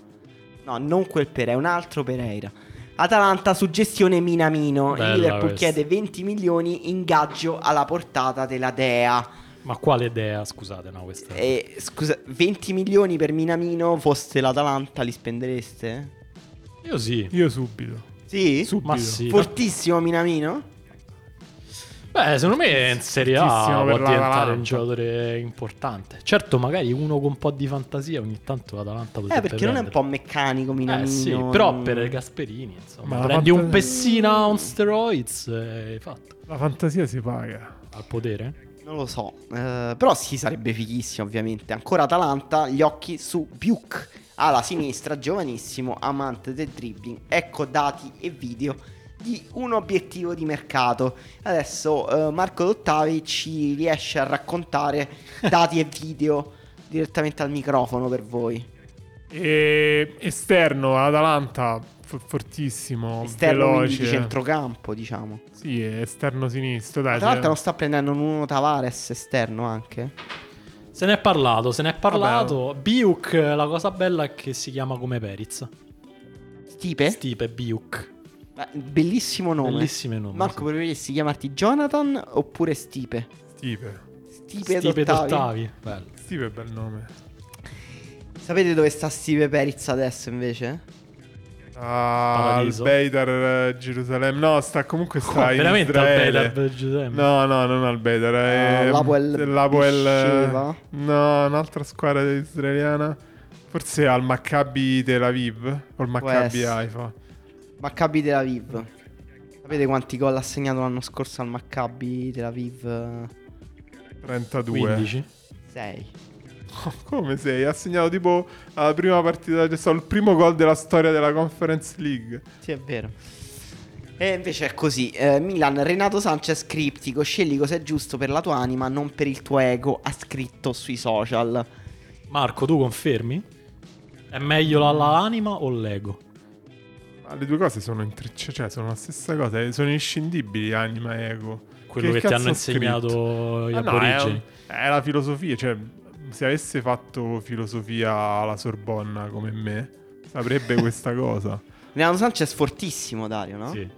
No, non quel Pereira, un altro Pereira. Atalanta suggestione Minamino. Bella il Liverpool questa. chiede 20 milioni ingaggio alla portata della Dea. Ma quale idea? Scusate, no, questa è... E, scusa, 20 milioni per Minamino, fosse l'Atalanta, li spendereste? Io sì. Io subito. Sì? Subito. Ma sì. Fortissimo Minamino? Beh, secondo me in Serie A può diventare un giocatore importante. Certo, magari uno con un po' di fantasia ogni tanto l'Atalanta potrebbe Eh, perché non è un prendere. po' meccanico Minamino? Eh sì, però per Gasperini, insomma, Ma prendi un fanta- Pessina on steroids e hai fatto. La fantasia si paga. Al potere? Non lo so, eh, però sì, sarebbe fighissimo ovviamente. Ancora Atalanta, gli occhi su Biuk, alla sinistra, giovanissimo, amante del dribbling. Ecco dati e video di un obiettivo di mercato. Adesso eh, Marco Dottavi ci riesce a raccontare <laughs> dati e video direttamente al microfono per voi. E esterno, Atalanta, fortissimo, Esterno veloce. di centrocampo, diciamo. Sì, esterno sinistro, dai. Atalanta cioè- non sta prendendo uno Tavares esterno anche? Se ne è parlato, se ne è parlato. Biuk, la cosa bella è che si chiama come Periz. Stipe? Stipe Biuk. Eh, Bellissimo nome. Bellissimo nome, Marco, sì. preferiresti chiamarti Jonathan oppure Stipe? Stipe. Stipe, Stipe Dottavi. Bello. Stipe è bel nome. Sapete dove sta Stipe Perizz adesso invece? Ah, al Paradiso. Beidar eh, Gerusalemme. No, sta comunque sta Oh, in veramente al Israele. Beidar per Giuseppe. No, no, non al Beidar. È Ah, l'Hapoel, eh, Beersheva? No, un'altra squadra israeliana. Forse al Maccabi Tel Aviv o il Maccabi. Haifa. Maccabi Tel Aviv. Sapete quanti gol ha segnato l'anno scorso al Maccabi Tel Aviv? 32. 15. 6. Come sei? Ha segnato tipo alla prima partita, cioè, il primo gol della storia della Conference League. Sì, è vero. E invece è così. eh, Milan, Renato Sanchez criptico, scegli cos'è giusto per la tua anima, non per il tuo ego, ha scritto sui social. Marco, tu confermi? È meglio la, la anima o l'ego? Le due cose sono intrecciate, cioè sono la stessa cosa, eh, sono inscindibili anima e ego. Quello che, ti cazzo hanno ha scritto? insegnato gli Ah, no, è, aborigeni. è la filosofia, cioè se avesse fatto filosofia alla Sorbonna come me, saprebbe <laughs> questa cosa. Renato Sanchez fortissimo, Dario, no? Sì.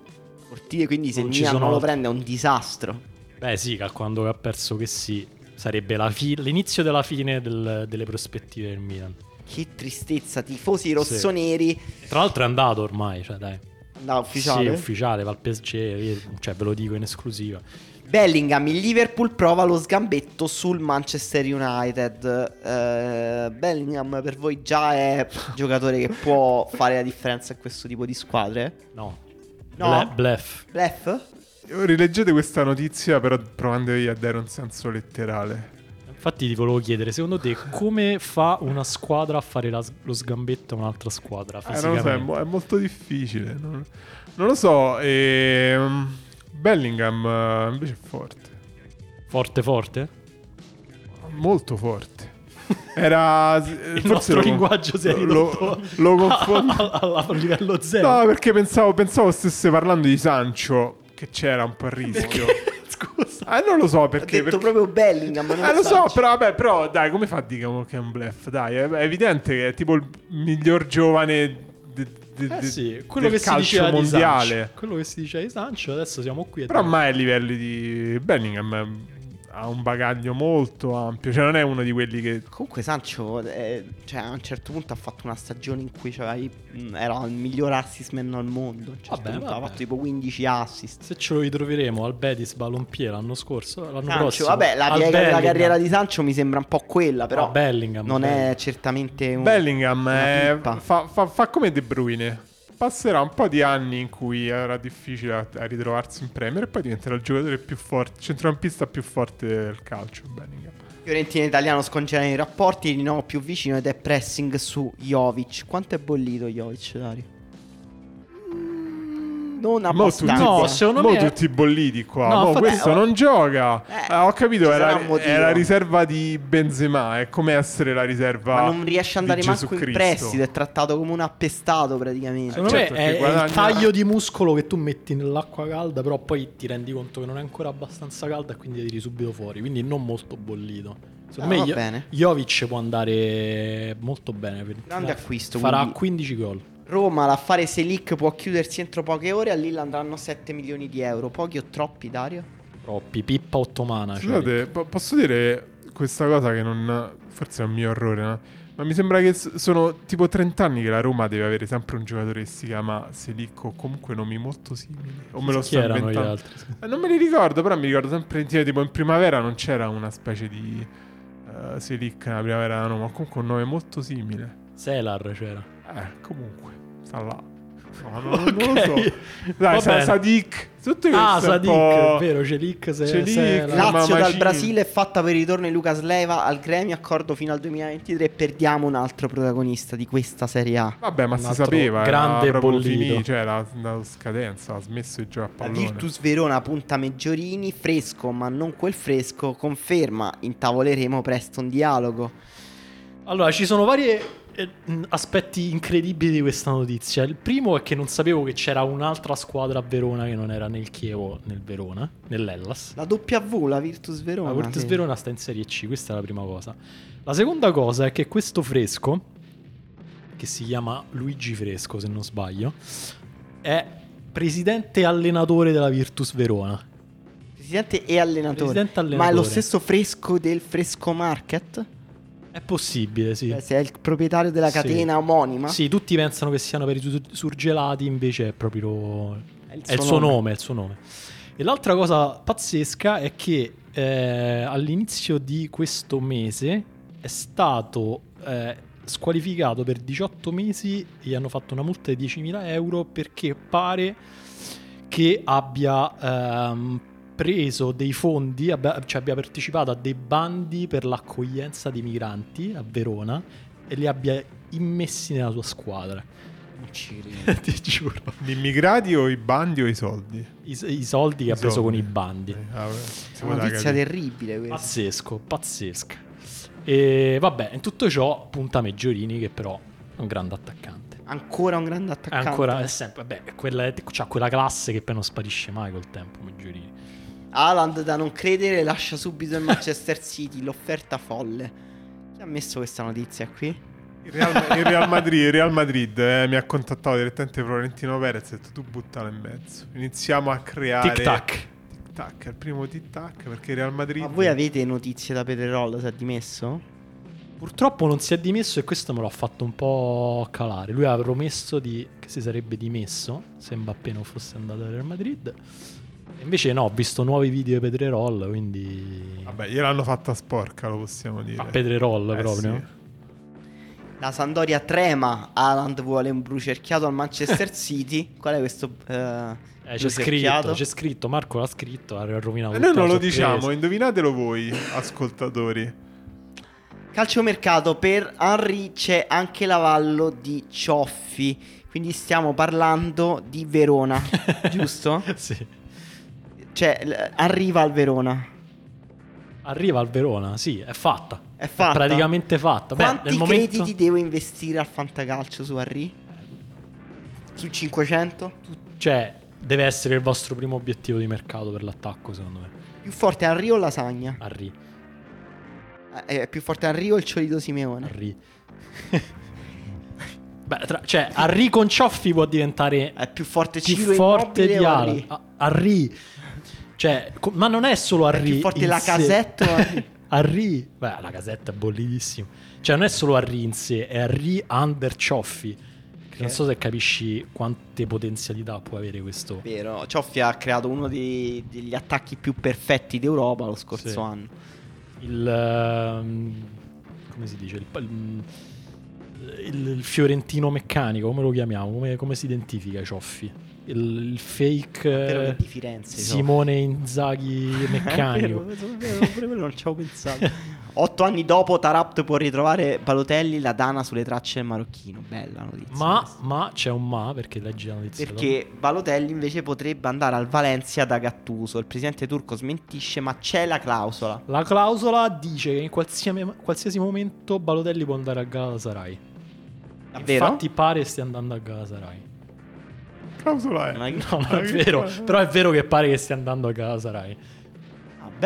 Fortissimo, quindi se Non Milan sono non lo prende è un disastro. Beh, sì, calcolando che ha perso che sì, sarebbe la fi- l'inizio della fine del- delle prospettive del Milan. Che tristezza, tifosi rossoneri. Tra l'altro è andato ormai, cioè dai. Da ufficiale. Sì, ufficiale, va al PSG, io- cioè ve lo dico in esclusiva. Bellingham, il Liverpool prova lo sgambetto sul Manchester United. Eh, Bellingham per voi già è giocatore che può fare la differenza in questo tipo di squadre? No. No? Ble- bluff. Bluff? Rileggete questa notizia però provandovi a dare un senso letterale. Infatti ti volevo chiedere, secondo te come fa una squadra a fare la- lo sgambetto a un'altra squadra? Eh, non lo so, è, mo- è molto difficile. Non, non lo so. ehm, Bellingham eh, invece è forte. Forte forte? Molto forte. Era. <laughs> eh, Il forse nostro lo, linguaggio si è lo- ridotto lo <laughs> confondo. a, livello zero. No, perché pensavo, pensavo stesse parlando di Sancho, che c'era un po' a rischio. Scusa. Eh, non lo so Ha perché. detto perché- proprio Bellingham. non Eh, lo so, però, vabbè, però, dai, come fa a dire che è un bluff? Dai, è, è evidente che è tipo il miglior giovane de- de- Eh sì, quello del che si calcio diceva di mondiale. Sancho. Quello che si diceva di Sancho, adesso siamo qui. a Però mai ai livelli di Bellingham ha un bagaglio molto ampio, cioè non è uno di quelli che Comunque Sancho eh, cioè, a un certo punto ha fatto una stagione in cui mh, era il miglior assist man al mondo. A un certo Vabbè, punto ha vabbè. fatto tipo 15 assist. Se ce lo ritroveremo al Betis Ballonpier l'anno scorso, l'anno Sancho, prossimo. vabbè, la piega Bellingham. carriera di Sancho mi sembra un po' quella, però Ah, Bellingham, non è certamente un Bellingham una è- pippa. fa, fa- fa come De Bruyne. Passerà un po' di anni in cui era difficile a, a ritrovarsi in Premier e poi diventerà il giocatore più forte, centrocampista più forte del calcio. Bellingham. Fiorentina italiano scongela i rapporti, di nuovo più vicino ed è pressing su Jovic. Quanto è bollito Jovic, Dario? Non Mo abbastanza. tutti, No, secondo mo me tutti bolliti qua. No, Mo questo eh, non gioca. eh, Eh, ho capito, è la, è la riserva di Benzema. È come essere la riserva. Ma non riesce ad andare manco Gesù in Cristo. prestito, è trattato come un appestato praticamente. Secondo certo, me è, perché è il guadagna- taglio di muscolo che tu metti nell'acqua calda, però poi ti rendi conto che non è ancora abbastanza calda e quindi la tiri subito fuori. Quindi non molto bollito. Secondo Ah, me. Jovic può andare molto bene. Grande acquisto, Farà quindi- 15 gol. Roma, l'affare Selic può chiudersi entro poche ore, a Lille andranno 7 milioni di euro. Pochi o troppi, Dario? Troppi, pippa ottomana. cioè. Scusate, po- posso dire questa cosa che non. Forse è un mio errore, no? Ma mi sembra che sono tipo 30 anni che la Roma deve avere sempre un giocatore che si chiama Selic o comunque nomi molto simili. O me lo Chi sto erano gli inventando. altri? Eh, non me li ricordo, però mi ricordo sempre tipo in primavera non c'era una specie di eh, Selic nella primavera, no, ma comunque un nome molto simile. Selar c'era. Eh, comunque, sta là. No, no, <laughs> non lo so. Dai, sa-. Sadik. Tutte Ah, Sadik, po'- è vero, Celic, se, Celic. La Lazio dal Mamacini. Brasile è fatta per il ritorno di Lucas Leiva al Gremio, accordo fino al 2023 e perdiamo un altro protagonista di questa Serie A. Vabbè, ma Un si sapeva. grande era finito, cioè la, la scadenza, ha smesso di giocare a La pallone. Virtus Verona punta Meggiorini, fresco ma non quel fresco, conferma, intavoleremo presto un dialogo. Allora, ci sono vari aspetti incredibili di questa notizia. Il primo è che non sapevo che c'era un'altra squadra a Verona che non era nel Chievo, nel Verona, nell'Ellas. La W, la Virtus Verona. La Virtus sì. Verona sta in Serie C, questa è la prima cosa. La seconda cosa è che questo fresco, che si chiama Luigi Fresco se non sbaglio, è presidente e allenatore della Virtus Verona. Presidente e allenatore. Presidente e Ma è lo allenatore. stesso fresco del Fresco Market? È possibile, sì. Cioè, se è il proprietario della Sì. catena omonima? Sì, tutti pensano che siano per i sur- surgelati, invece è proprio È il è il suo nome, è il suo nome. E l'altra cosa pazzesca è che eh, all'inizio di questo mese è stato eh, squalificato per 18 mesi e gli hanno fatto una multa di 10.000 euro perché pare che abbia ehm, preso dei fondi, abbia, cioè abbia partecipato a dei bandi per l'accoglienza di migranti a Verona e li abbia immessi nella sua squadra. Non ci credo. <laughs> Ti giuro. Gli immigrati o i bandi o i soldi? I, i soldi che I ha preso soldi. con i bandi. Eh, ah, È una notizia terribile questa. Pazzesco, pazzesca. E vabbè, in tutto ciò punta Meggiorini che però è un grande attaccante. Ancora un grande È attaccante. ancora, è sempre, vabbè, quella, c'ha quella classe che poi non sparisce mai col tempo, Meggiorini. Haaland da non credere lascia subito il Manchester <laughs> City, l'offerta folle. Chi ha messo questa notizia qui? Il Real, il Real Madrid, il Real Madrid eh, mi ha contattato direttamente Florentino Perez e ha detto tu buttalo in mezzo. Iniziamo a creare... Tic tac. Tic tac, è il primo tic tac perché il Real Madrid... Ma voi avete notizie da Pedrerol? Si è dimesso? Purtroppo non si è dimesso e questo me l'ha fatto un po' calare. Lui aveva promesso di- che si sarebbe dimesso se Mbappé non fosse andato al Real Madrid. Invece no, ho visto nuovi video di Pedrerol, quindi... Vabbè, gliel'hanno fatta sporca, lo possiamo dire. A Pedrerol Eh, proprio. sì. La Sandoria trema. Haaland vuole un brucerchiato al Manchester <laughs> City. Qual è questo? eh, Eh, c'è scritto, c'è scritto, Marco l'ha scritto, ha rovinato E tutta noi non lo diciamo, indovinatelo voi, ascoltatori. Calciomercato per Henry c'è anche l'avallo di Cioffi. Quindi stiamo parlando di Verona, <laughs> giusto? Sì. Cioè, arriva al Verona. Arriva al Verona, sì, è fatta. È fatta. praticamente fatta. Beh, Quanti nel momento... crediti devo investire al fantacalcio su Henry? Su 500? Cioè, deve essere il vostro primo obiettivo di mercato per l'attacco, secondo me. Più forte Henry o Lasagna? Arri, Eh, È più forte Henry o il Ciolito Simeone? Arri. <laughs> Beh, tra- cioè, Arri con Cioffi può diventare È più forte più Ciro forte Immobile di o Ala. Cioè, co- ma non è solo È Arri. più forte la sé. casetta? <laughs> Arri. Beh, la casetta è bollidissima. Cioè, non è solo Arri in sé, è Arri under Cioffi. Che Non so se capisci quante potenzialità può avere questo. Vero, Cioffi ha creato uno dei- degli attacchi più perfetti d'Europa lo scorso Sì. anno. il ehm, come si dice il, il- il fiorentino meccanico come lo chiamiamo come, come si identifica Cioffi il, il fake che eh, di Firenze. Simone Inzaghi <laughs> meccanico pure quello non ci avevo pensato. Otto anni dopo Tarapt può ritrovare Balotelli, la Dana sulle tracce del marocchino. Bella notizia. ma, ma c'è un ma perché leggi la notizia Perché Balotelli invece potrebbe andare al Valencia da Gattuso. Il presidente turco smentisce, ma c'è la clausola. dopo. la clausola dice che in qualsiasi, qualsiasi momento Balotelli può andare a Galatasaray Davvero? infatti pare stia andando a Galatasaray Clausola è. Non no non è vero. però è vero che pare che stia andando a Galatasaray Ah,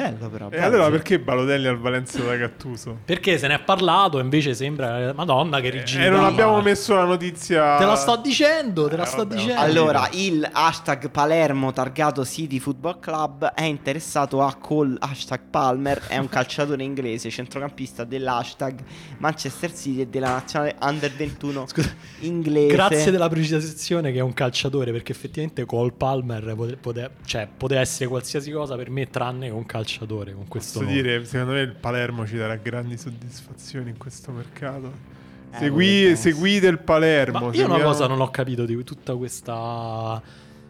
bello però. E bello, allora sì. perché Balotelli al Valencia da Gattuso? Perché se ne è parlato, invece sembra. Madonna, che rigidità. E non abbiamo messo la notizia. Te la sto dicendo, te la Eh, sto vabbè, dicendo. Allora, il hashtag Palermo targato City Football Club è interessato a Cole hashtag Palmer, è un calciatore inglese, centrocampista dell'hashtag Manchester City e della nazionale Under 21 <laughs> Scusa, inglese. grazie della precisazione che è un calciatore, perché effettivamente Cole Palmer pote- pote- cioè, poteva essere qualsiasi cosa per me, tranne che un calciatore con questo Posso nome. dire, secondo me il Palermo ci darà grandi soddisfazioni in questo mercato. Eh, Segui- seguite il Palermo. Ma io seguiamo- una cosa non ho capito di tutta questa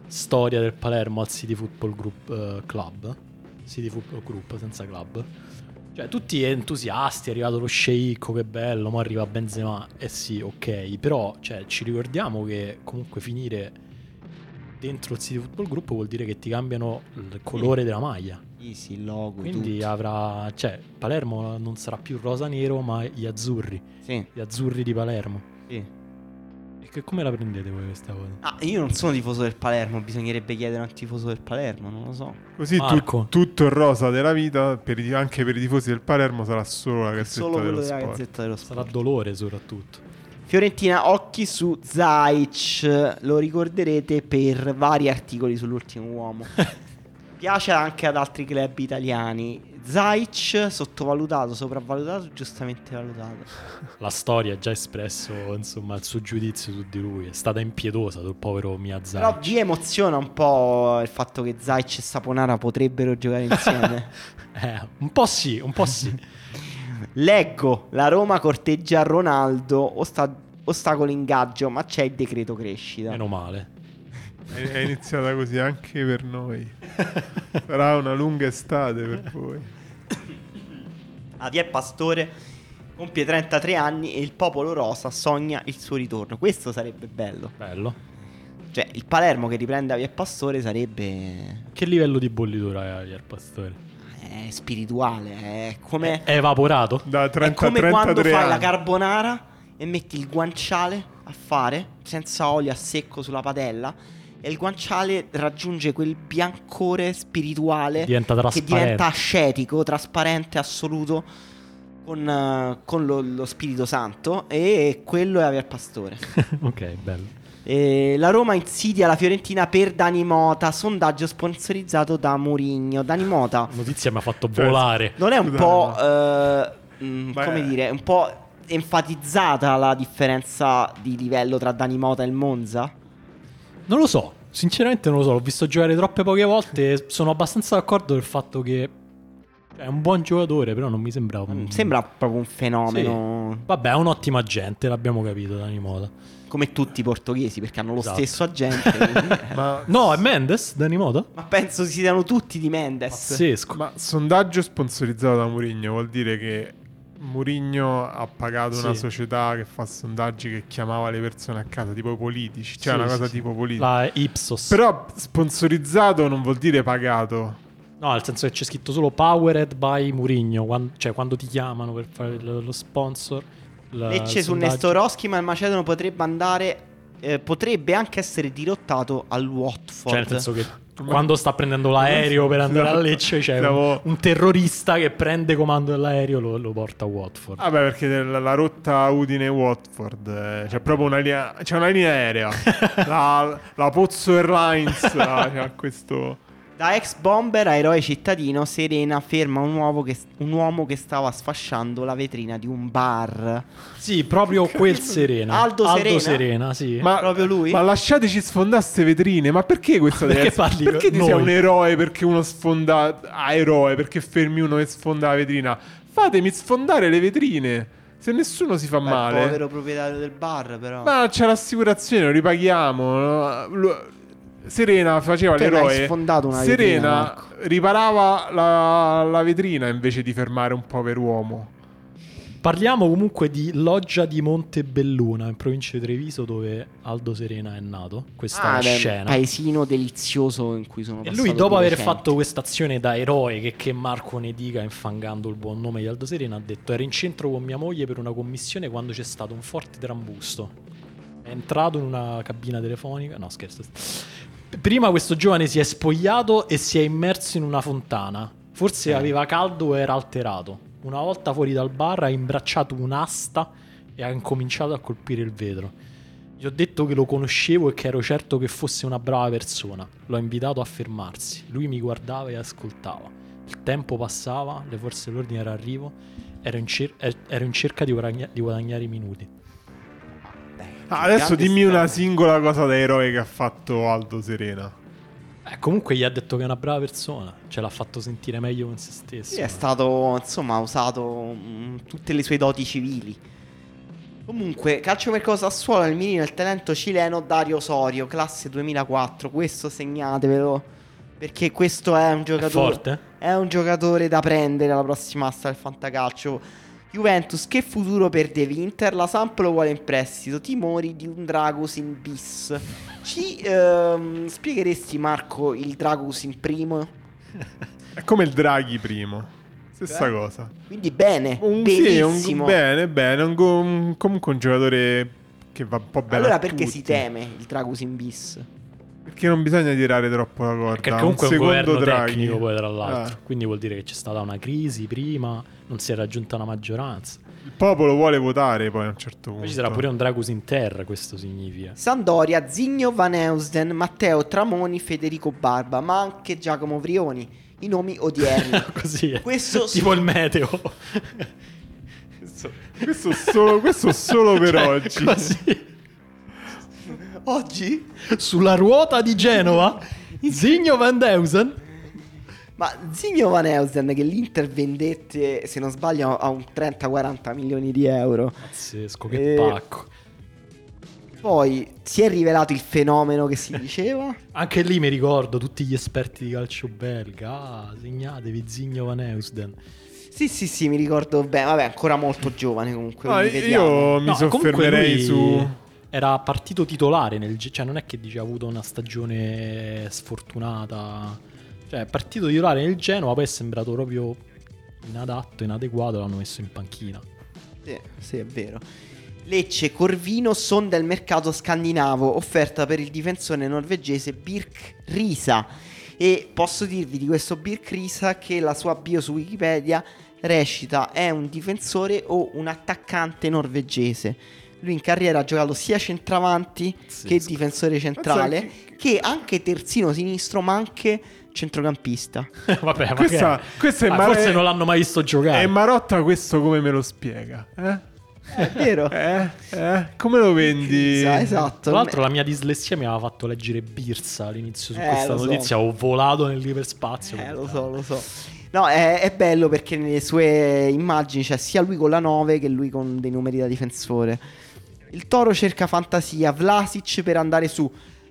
storia del Palermo al City Football Group eh, Club. City Football Group senza club. Cioè, tutti entusiasti, è arrivato lo sceicco, che bello, ma arriva Benzema. Eh sì, ok, però cioè, ci ricordiamo che comunque finire dentro il City Football Group vuol dire che ti cambiano il colore della maglia. Easy, il logo, Quindi tutto. avrà, cioè, Palermo non sarà più rosa-nero, ma gli azzurri, Sì, gli azzurri di Palermo. sì. E che come la prendete voi questa cosa? Ah, io non sono tifoso del Palermo, bisognerebbe chiedere a un tifoso del Palermo, non lo so. Così tu- tutto il rosa della vita, per i- anche per i tifosi del Palermo, sarà solo la gazzetta Solo quello dello della sport. Gazzetta dello Sarà Sport. dolore soprattutto. Fiorentina, occhi su Zaic, lo ricorderete per vari articoli sull'ultimo uomo. <laughs> Piace anche ad altri club italiani. Zaic sottovalutato, sopravvalutato, giustamente valutato. La storia ha già espresso insomma il suo giudizio su di lui. È stata impietosa sul povero Però Miyazaki. vi emoziona un po' il fatto che Zaic e Saponara potrebbero giocare <laughs> insieme. Eh, un po' sì, un po' sì. <laughs> Leggo, la Roma corteggia Ronaldo, osta- ostacolo ingaggio, ma c'è il decreto crescita. Meno male. È, è iniziata così anche per noi. Sarà una lunga estate per voi. È Pastore compie 33 anni e il popolo rosa sogna il suo ritorno. Questo sarebbe bello. Bello. Cioè, il Palermo che riprende Javier Pastore sarebbe Che livello di bollitura è Javier Pastore? è spirituale, è come È evaporato? Da è 30 come quando 33 fai anni. la carbonara e metti il guanciale a fare senza olio a secco sulla padella e il guanciale raggiunge quel biancore spirituale Diventa che diventa ascetico, trasparente, assoluto con, eh, con lo, lo Spirito Santo e quello è Javier Pastore. <laughs> ok, bello. E la Roma insidia la Fiorentina per Dani Mota, sondaggio sponsorizzato da Mourinho. Dani Mota La notizia mi ha fatto volare. non è un po', eh, mm, Beh. come dire, un po' enfatizzata la differenza di livello tra Dani Mota e il Monza? Non lo so, sinceramente non lo so, l'ho visto giocare troppe poche volte e sono abbastanza d'accordo del fatto che è un buon giocatore, però non mi sembra un... Mm, Sembra proprio un fenomeno Vabbè, è un'ottima gente, l'abbiamo capito, Dani Mota. come tutti i portoghesi perché hanno lo Esatto. stesso agente. <laughs> quindi- Ma, No, è Mendes, Dani Mota? Ma penso si siano tutti di Mendes. Pazzesco. ma sondaggio sponsorizzato da Mourinho vuol dire che Mourinho ha pagato una Sì. società che fa sondaggi che chiamava le persone a casa, tipo i politici, cioè Sì, una sì, cosa sì. tipo politica. La Ipsos. Però sponsorizzato non vuol dire pagato. No, nel senso che c'è scritto solo Powered by Mourinho, quan- cioè quando ti chiamano per fare il- lo sponsor. la- Lecce su. Nestorowski, ma il Macedono potrebbe andare. eh, potrebbe anche essere dirottato al Watford. Cioè, nel senso che quando sta prendendo l'aereo per andare a Lecce, c'è Siamo- un, terrorista che prende comando dell'aereo e lo, lo porta a Watford. Vabbè, perché la, la rotta Udine-Watford eh, c'è proprio una linea, c'è una linea aerea. <laughs> la, la Pozzo Airlines ha c'ha questo. Da ex bomber a eroe cittadino, Serena ferma un uomo, che, un uomo che stava sfasciando la vetrina di un bar. Sì, proprio quel Serena. Aldo Serena? sì. Ma, Proprio lui? Ma lasciateci sfondare ste vetrine. Ma perché questa Perché deve essere- parli Perché ti noi? sei un eroe perché uno sfonda. Ah, eroe perché fermi uno e sfonda la vetrina. Fatemi sfondare le vetrine. Se nessuno si fa Beh, il male. povero proprietario del bar, però. Ma c'è l'assicurazione, lo ripaghiamo. no? Lo- Serena faceva Te l'eroe. sfondato una vetrina, Serena Marco. riparava la, la vetrina invece di fermare un pover'uomo. Parliamo comunque di Loggia di Montebelluna, in provincia di Treviso, dove Aldo Serena è nato. Questa Ah, beh, scena. paesino delizioso in cui sono E passato lui, dopo aver fatto questa azione da eroe, che, che Marco ne dica infangando il buon nome di Aldo Serena, ha detto: Ero in centro con mia moglie per una commissione quando c'è stato un forte trambusto. È entrato in una cabina telefonica. No, scherzo. Prima questo giovane si è spogliato e si è immerso in una fontana. Forse Eh. aveva caldo e era alterato. Una volta fuori dal bar ha imbracciato un'asta e ha incominciato a colpire il vetro. Gli ho detto che lo conoscevo e che ero certo che fosse una brava persona. L'ho invitato a fermarsi. Lui mi guardava e ascoltava. Il tempo passava, le forze dell'ordine erano arrivo. Ero in, cer- er- ero in cerca di, guadagna- di guadagnare i minuti. Beh, Ah, adesso dimmi una storia. singola cosa da eroe che ha fatto Aldo Serena. Eh, comunque gli ha detto che è una brava persona. Ce l'ha fatto sentire meglio con se stesso. Sì, è stato, insomma, ha usato mm, tutte le sue doti civili. Comunque, calciomercato Sassuolo nel mirino il talento cileno Dario Osorio, classe 2004. Questo segnatevelo. Perché questo è un È giocatore. forte? È un giocatore da prendere alla prossima asta del fantacalcio. Juventus, che futuro per De Winter? La Samp lo vuole in prestito. Timori di un Dragusin bis. Ci ehm, spiegheresti, Marco, il Dragusin primo? È come il Draghi primo. Stessa Eh? cosa. Quindi bene, Un, sì, un, benissimo. bene, bene. Un, un- comunque un giocatore che va un po' bene. allora perché tutti. si teme il Dragusin bis? Perché non bisogna tirare troppo la corda. Perché comunque è un secondo governo Draghi. tecnico poi tra l'altro. Eh. Quindi vuol dire che c'è stata una crisi prima, non si è raggiunta una maggioranza. Il popolo vuole votare poi a un certo punto. Poi ci sarà pure un Dragus in terra, questo significa. Sampdoria, Zigno Van Eusden, Matteo Tramoni, Federico Barba, ma anche Giacomo Vrioni. I nomi odierni. <laughs> Così è. Questo <laughs> tipo il meteo. Questo solo, questo solo per <laughs> Cioè, oggi. Così. Oggi? Sulla ruota di Genova, Zigno Van Deusen. Ma Zigno Van Eusden che l'Inter vendette, se non sbaglio, a un 30-40 milioni di euro. Pazzesco, che Eh, pacco. Poi si è rivelato il fenomeno che si <laughs> diceva. Anche lì mi ricordo tutti gli esperti di calcio belga. Ah, segnatevi Zigno Van Eusden. Sì, sì, sì, mi ricordo bene. Vabbè, ancora molto giovane comunque. Vediamo. io mi No, comunque soffermerei lui su... Era partito titolare nel cioè non è che dice ha avuto una stagione sfortunata. Cioè, è partito titolare nel Genoa, poi è sembrato proprio inadatto, inadeguato, l'hanno messo in panchina. Sì, sì, è vero. Lecce Corvino sonda il mercato scandinavo, offerta per il difensore norvegese Birk Risa. E posso dirvi di questo Birk Risa che la sua bio su Wikipedia recita è un difensore o un attaccante norvegese. Lui in carriera ha giocato sia centravanti che Pazzesco. difensore centrale, che anche terzino sinistro, ma anche centrocampista. <laughs> Vabbè, ma Questa- che- questa è Ah, Mar- forse non l'hanno mai visto giocare. E Marotta questo come me lo spiega? Eh? È vero? <laughs> Eh? Eh? Come lo vendi? Risa, esatto. Tra l'altro la mia dislessia mi aveva fatto leggere Birsa all'inizio su Eh, questa lo so. notizia, ho volato nell'iperspazio. Eh, lo so, lo so. No, è, è bello perché nelle sue immagini c'è sia lui con la 9 che lui con dei numeri da difensore. Il Toro cerca fantasia, Vlasic per andare su,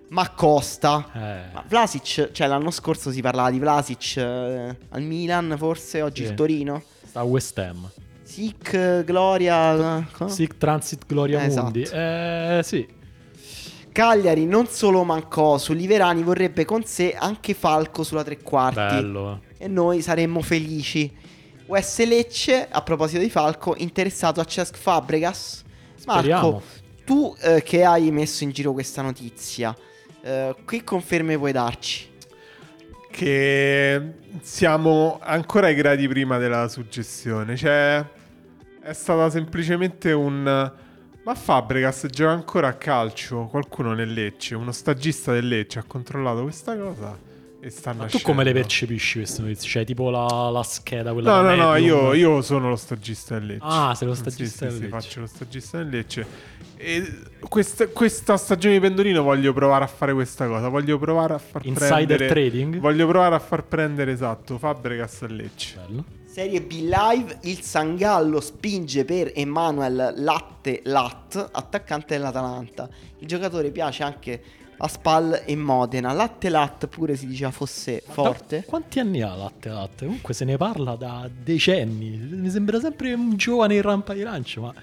ma costa. Eh, Ma Vlasic, cioè l'anno scorso si parlava di Vlasic eh, al Milan, forse oggi Sì. il Torino. sta a West Ham. Sic, eh, Gloria. eh, co- Sic Transit Gloria Esatto. Mundi. Eh, sì. Cagliari non solo mancò su Liverani, vorrebbe con sé anche Falco sulla tre quarti. Bello. eh. e noi saremmo felici. US Lecce, a proposito di Falco, interessato a Cesc Fabregas. Marco, Speriamo. tu eh, che hai messo in giro questa notizia, eh, che conferme puoi darci? Che siamo ancora ai gradi prima della suggestione. Cioè, è stata semplicemente un. Ma Fabregas gioca ancora a calcio. Qualcuno nel Lecce, uno stagista del Lecce, ha controllato questa cosa tu nascendo. come le percepisci queste notizie? Cioè, tipo la, la scheda, quella No, no, no, io, io sono lo stagista del Lecce. Ah, sei lo Sì, stagista sì, del sì, Lecce. faccio lo stagista del Lecce. E questa, questa stagione di Pendolino voglio provare a fare questa cosa. Voglio provare a far Insider prendere... trading? Voglio provare a far prendere, esatto, Fabregas al Lecce. Bello. Serie B Live, il Sangallo spinge per Emanuel Latte Lat, attaccante dell'Atalanta. Il giocatore piace anche a Spal e Modena. Latte Lat pure si diceva fosse forte. Da- quanti anni ha Latte Latte? Comunque se ne parla da decenni. Mi sembra sempre un giovane in rampa di lancio, ma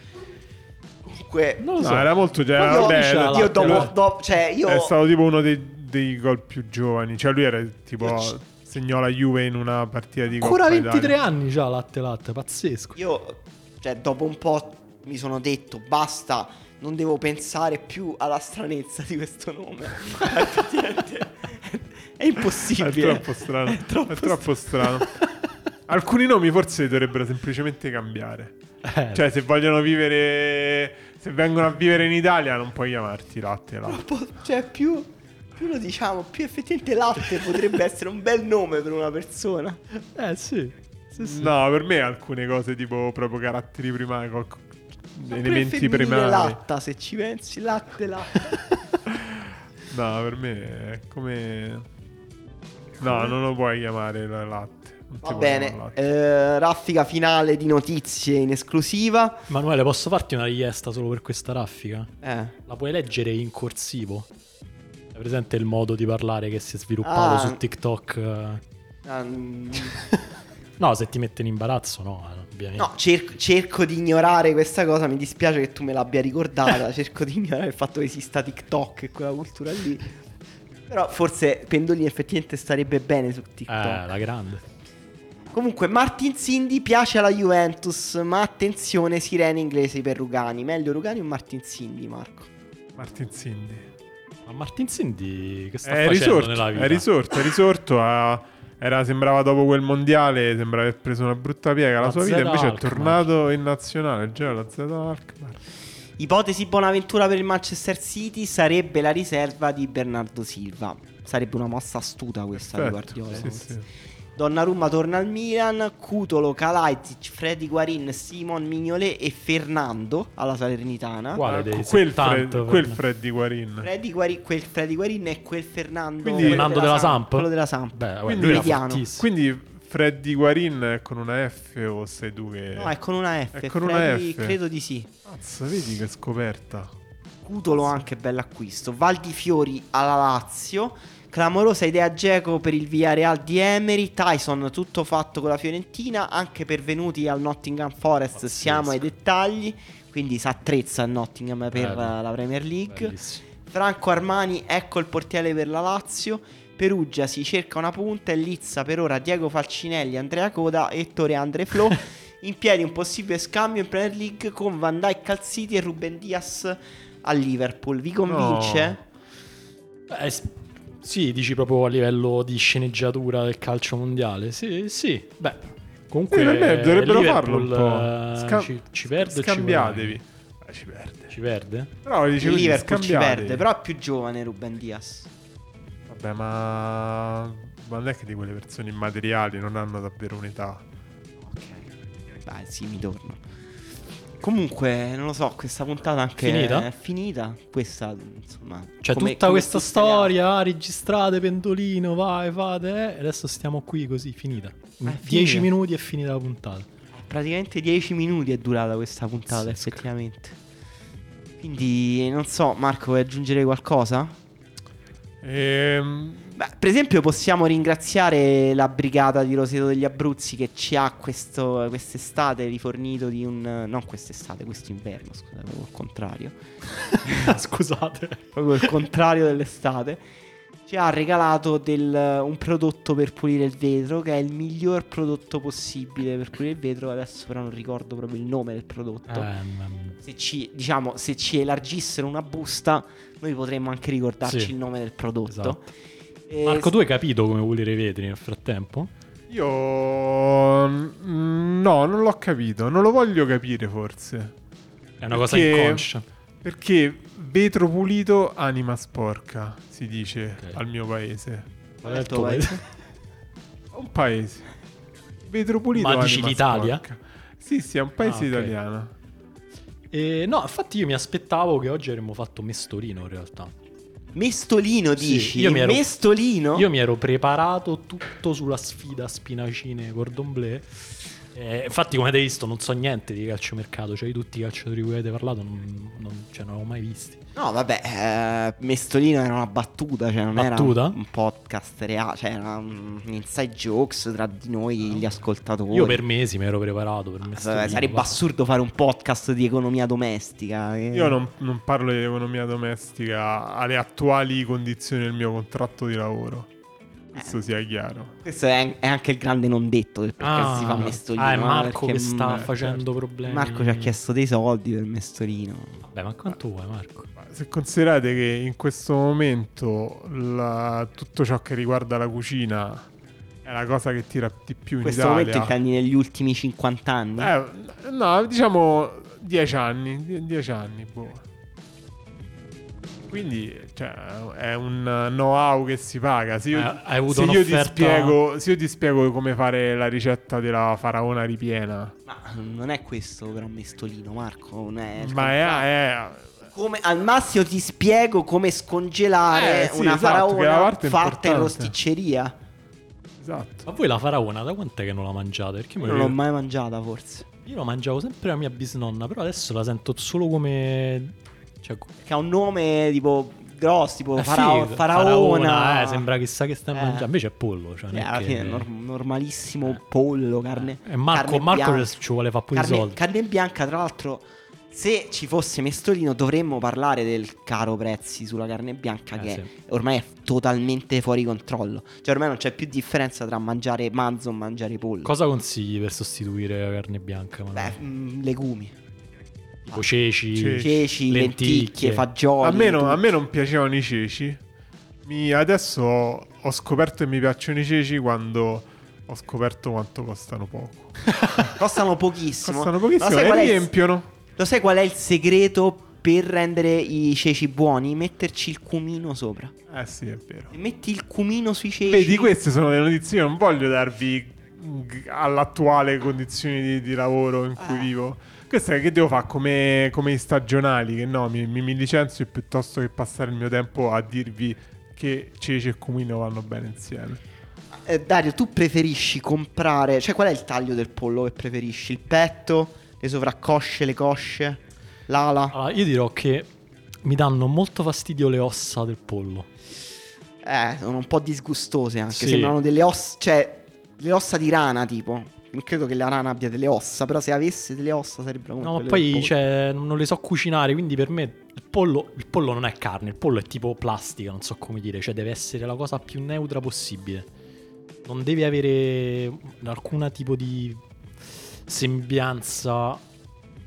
Comunque, non lo No, so. era molto già. io, vabbè, era- io dopo, dopo- cioè io È stato tipo uno dei, dei gol più giovani. Cioè, lui era tipo. Io c- Segnò la Juve in una partita di Ancora Coppa 23 Italia. anni già Latte Latte, pazzesco. Io, cioè, dopo un po' mi sono detto, basta, non devo pensare più alla stranezza di questo nome. È <laughs> È impossibile. troppo strano. È troppo È troppo strano. <laughs> Alcuni nomi forse dovrebbero semplicemente cambiare. Eh, Cioè, se vogliono vivere. Se vengono a vivere in Italia, non puoi chiamarti latte. latte. Po- Cioè, più, più lo diciamo, più effettivamente latte potrebbe essere un bel nome per una persona. eh, sì. Sì, sì. No, per me alcune cose tipo proprio caratteri primari, elementi primari. latta, se ci pensi, latte, latte. <laughs> No, per me è come... No, non lo puoi chiamare la latte. Va bene, eh, raffica finale di notizie in esclusiva. Manuele, posso farti una richiesta solo per questa raffica? Eh. La puoi leggere in corsivo? È presente il modo di parlare che si è sviluppato Ah. su TikTok? Ah, mm, <laughs> No, se ti mette in imbarazzo, no, eh, ovviamente. No, cerco, cerco di ignorare questa cosa. Mi dispiace che tu me l'abbia ricordata. <laughs> cerco di ignorare il fatto che esista TikTok e quella cultura lì. Però forse Pendolini effettivamente starebbe bene su TikTok. Eh, la grande. Comunque, Martin Cindy piace alla Juventus, ma attenzione, sirene inglesi per Rugani. Meglio Rugani o Martin Cindy, Marco? Martin Cindy. Ma Martin Cindy che sta È facendo risorto, nella vita? è risorto, è risorto. ha- era, sembrava dopo quel mondiale, sembrava aver preso una brutta piega. La, La sua vita invece è Alkmaar. tornato in nazionale. Già la Z Alkmaar. Ipotesi Bonaventura per il Manchester City sarebbe la riserva di Bernardo Silva. Sarebbe una mossa astuta questa di Perfetto, Guardiola. sì, forse. sì. Donnarumma torna al Milan, Cutolo, Kalajdzic, Freddy Guarin, Simon Mignolet e Fernando alla Salernitana. Quale Ah, dei quel, 70 Fred, quel Freddy Guarin. Freddy Guarin, quel Freddy Guarin e quel Fernando, Quindi- Fernando della Samp? Quello della Samp. Beh, Quindi- lui era mediano. Quindi Freddy Guarin è con una F o sei tu che... No, è con una F. È con una Freddy- F. Credo di sì. Mazza, vedi che scoperta. Cutolo anche bell'acquisto. Val di Fiori alla Lazio. Clamorosa idea Geco per il Villarreal di Emery. Tyson tutto fatto con la Fiorentina. Anche pervenuti al Nottingham Forest. Pazzesco. Siamo ai dettagli. Quindi si attrezza il Nottingham per Bello. la Premier League. Bellissimo. Franco Armani, ecco il portiere per la Lazio. Perugia si cerca una punta e Lizza per ora Diego Falcinelli, Andrea Coda e Ettore Andre Flo. <laughs> In piedi un possibile scambio in Premier League con Van Dijk al City e Ruben Diaz al Liverpool. Vi convince? Eh, s- sì, dici proprio a livello di sceneggiatura del calcio mondiale. Sì, sì. Beh, comunque per me dovrebbero Liverpool, farlo un po'. eh, Sca- ci, ci perde o ci Scambiatevi. guadagna? Eh, ci perde. Ci perde? Però dice Il Liverpool ci perde, però è più giovane Ruben Diaz. Vabbè, ma... ma non è che di quelle persone immateriali non hanno davvero un'età. Ok. Dai, sì, mi torno. Comunque, non lo so, questa puntata anche Finita? è finita. Questa, insomma. Cioè, come- tutta come questa storia, ah, registrate, pendolino, vai, fate, eh, adesso stiamo qui così, finita. In Eh, 10 finita. minuti è finita la puntata. Praticamente 10 minuti è durata questa puntata, Pazzesco. effettivamente. Quindi, non so, Marco, vuoi aggiungere qualcosa? Ehm... Beh, per esempio, possiamo ringraziare la brigata di Roseto degli Abruzzi che ci ha questo, quest'estate rifornito di un. Non quest'estate, quest'inverno, scusate, proprio il contrario. <laughs> Scusate. proprio il contrario dell'estate. Ci ha regalato del- un prodotto per pulire il vetro, che è il miglior prodotto possibile per pulire il vetro. Adesso, però, non ricordo proprio il nome del prodotto. Mm, Se ci, diciamo, se ci elargissero una busta, noi potremmo anche ricordarci Sì. il nome del prodotto. Esatto. E Marco, tu hai capito come pulire i vetri nel frattempo? Io... No, non l'ho capito. Non lo voglio capire, forse. È una cosa Perché- inconscia. Perché vetro pulito, anima sporca, si dice Ok. al mio paese. Qual è il tuo paese? Un paese. Vetro pulito, Ma dici l'Italia? sporca. Sì, sì, è un paese Ah, ok. italiano. E, no, infatti io mi aspettavo che oggi avremmo fatto Mestolino in realtà. Mestolino Sì, dici? io mi ero- Mestolino? Io mi ero preparato tutto sulla sfida spinacine Gordon Bleu. Eh, infatti, come avete visto, non so niente di calciomercato. Cioè, di tutti i calciatori di cui avete parlato, non, non, cioè, non avevo mai visti. No, vabbè, eh, Mestolino era una battuta, cioè non Battuta? era un, podcast reale, cioè era un inside jokes tra di noi, gli ascoltatori. Io per mesi mi ero preparato per Mestolino. Vabbè, sarebbe va. assurdo fare un podcast di economia domestica. eh. Io non, non parlo di economia domestica alle attuali condizioni del mio contratto di lavoro. Questo sia chiaro. Questo è, è anche il grande non detto del perché Ah, si fa Mestolino. ah, è eh, Marco che sta mm, facendo problemi. Marco ci ha chiesto dei soldi per Mestolino. Vabbè, ma quanto vuoi, Marco? Ma Se considerate che in questo momento la- tutto ciò che riguarda la cucina è la cosa che tira di più In in questo momento Italia. intendi negli ultimi 50 anni? Eh, no, diciamo 10 anni. 10 anni, boh. Quindi, cioè, è un know-how che si paga. Se io, Eh, hai avuto se io spiego, se io ti spiego come fare la ricetta della faraona ripiena, Ma non è questo però Mestolino, Marco. Non è ma è, è- Come, al massimo ti spiego come scongelare Eh, sì, una esatto, faraona fatta in rosticceria. esatto. Ma voi la faraona da quant'è che non la mangiate? Perché me Io lo non l'ho mai mangiata, forse. Io la mangiavo sempre la mia bisnonna, però adesso la sento solo come... Cioè, Che ha un nome tipo grosso, tipo eh, farao- figo, faraona. eh, sembra chissà che stai Eh. mangiando. Invece è pollo. Cioè, è alla che- fine è nor- normalissimo pollo, carne. E Marco, carne Marco bianca. ci vuole fare pure i carne, soldi. carne bianca, tra l'altro, se ci fosse Mestolino dovremmo parlare del caro prezzi sulla carne bianca Eh, che sì. ormai è totalmente fuori controllo. Cioè ormai non c'è più differenza tra mangiare manzo e mangiare pollo. Cosa consigli per sostituire la carne bianca? Beh, magari? mm, legumi. Tipo ceci, Ceci. Ceci, lenticchie, lenticchie. fagioli. A me, non, a me non piacevano i ceci. Mi- adesso ho, scoperto che mi piacciono i ceci quando ho scoperto quanto costano poco. <laughs> Costano pochissimo. Costano pochissimo Lo sai, e è il, riempiono. lo sai qual è il segreto per rendere i ceci buoni? Metterci il cumino sopra. Eh sì, è vero. Se metti il cumino sui ceci. Vedi, queste sono le notizie. Io non voglio darvi all'attuale condizioni di, di lavoro in cui Eh. vivo. Questo è che devo fare come, come i stagionali. Che no, mi, mi, mi licenzio piuttosto che passare il mio tempo a dirvi che ceci e cumino vanno bene insieme. Eh, Dario, tu preferisci comprare. Cioè, qual è il taglio del pollo che preferisci? Il petto, le sovraccosce, le cosce, l'ala? Allora, io dirò che mi danno molto fastidio le ossa del pollo. Eh, sono un po' disgustose anche. Sì. Sembrano delle ossa. Cioè, le ossa di rana, tipo. Non credo che la rana abbia delle ossa. Però se avesse delle ossa sarebbero come No, ma poi cioè, non le so cucinare, quindi per me il pollo, il pollo non è carne, il pollo è tipo plastica, non so come dire, cioè deve essere la cosa più neutra possibile. Non deve avere alcun tipo di sembianza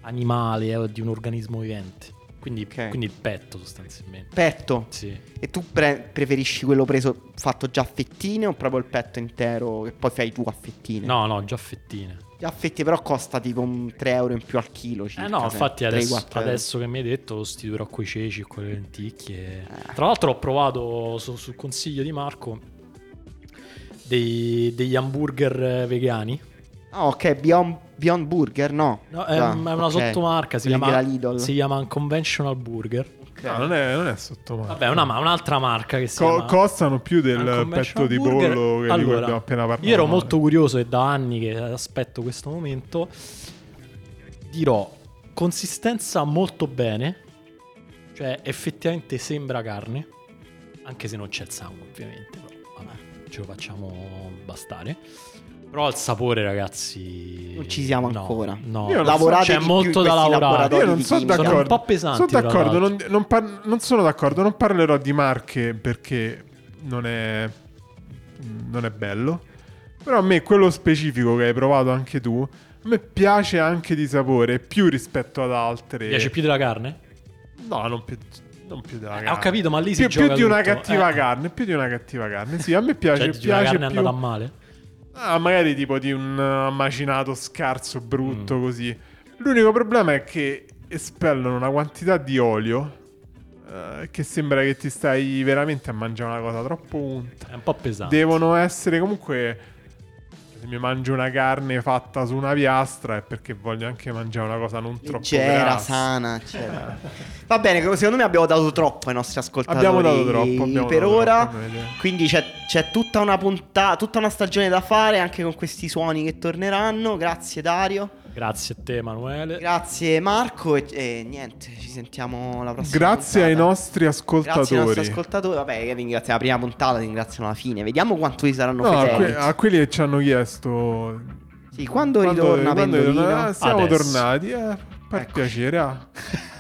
animale o di un organismo vivente. Quindi, Ok. quindi il petto sostanzialmente. Petto. Sì. E tu pre- preferisci quello preso fatto già a fettine o proprio il petto intero che poi fai tu a fettine? No, no, già fettine. Già a fettine però costa tipo un 3 euro in più al chilo. Eh circa, no, se- infatti 3, adesso, 4 euro. adesso che mi hai detto lo sostituirò coi ceci e con le lenticchie. Eh. Tra l'altro ho provato su- sul consiglio di Marco dei- degli hamburger eh, vegani. Ah, ok, Beyond, Beyond Burger, no. No, è, Ah, è una ok. sottomarca, si Quelli chiama, si chiama Unconventional Burger. Ok. No, non è, non è sotto mano. Vabbè, una, ma un'altra marca che si Co- chiama... costano più del petto di Burger. pollo che Allora, abbiamo appena parlato. Io ero molto curioso e da anni che aspetto questo momento. Dirò consistenza molto bene. Cioè, effettivamente sembra carne. Anche se non c'è il sangue, ovviamente. Però, vabbè, ce lo facciamo bastare. Però il sapore, ragazzi. Non ci siamo no, ancora. No, Io non so- Lavorate c'è di più molto da lavorare. Io non di sono chimica. Sono d'accordo. un po' pesanti, Sono d'accordo, non, non par- non sono d'accordo. Non parlerò di marche perché non è, non è bello. Però a me quello specifico che hai provato anche tu, a me piace anche di sapore più rispetto ad altre. Piace più della carne? No, non più, non più della Eh, carne. ho capito, ma lì si più, più gioca di una tutto. cattiva Eh. carne. Più di una cattiva carne. Sì, a me piace, Cioè, di una piace carne è più. andata a male? Ah, magari tipo di un uh, macinato scarso, brutto Mm. così. L'unico problema è che espellono una quantità di olio eh, che sembra che ti stai veramente a mangiare una cosa troppo unta. È un po' pesante. Devono essere comunque. Se mi mangio una carne fatta su una piastra è perché voglio anche mangiare una cosa non troppo Leggera, grassa. sana, eccetera. Va bene, secondo me abbiamo dato troppo ai nostri ascoltatori Abbiamo dato troppo, abbiamo per dato ora. troppo. Quindi c'è, c'è tutta una puntata, tutta una stagione da fare anche con questi suoni che torneranno. Grazie Dario, Grazie a te, Emanuele. grazie Marco e, e niente, ci sentiamo la prossima Grazie ai puntata. nostri ascoltatori. Grazie ai nostri ascoltatori. Vabbè, che ringraziamo la prima puntata, ringraziano la fine. Vediamo quanto vi saranno No, a, que- a quelli che ci hanno chiesto Sì, quando ritorna quando Pendolino? ritorna- siamo Adesso. tornati, eh, per Ecco. piacere. ah. <laughs>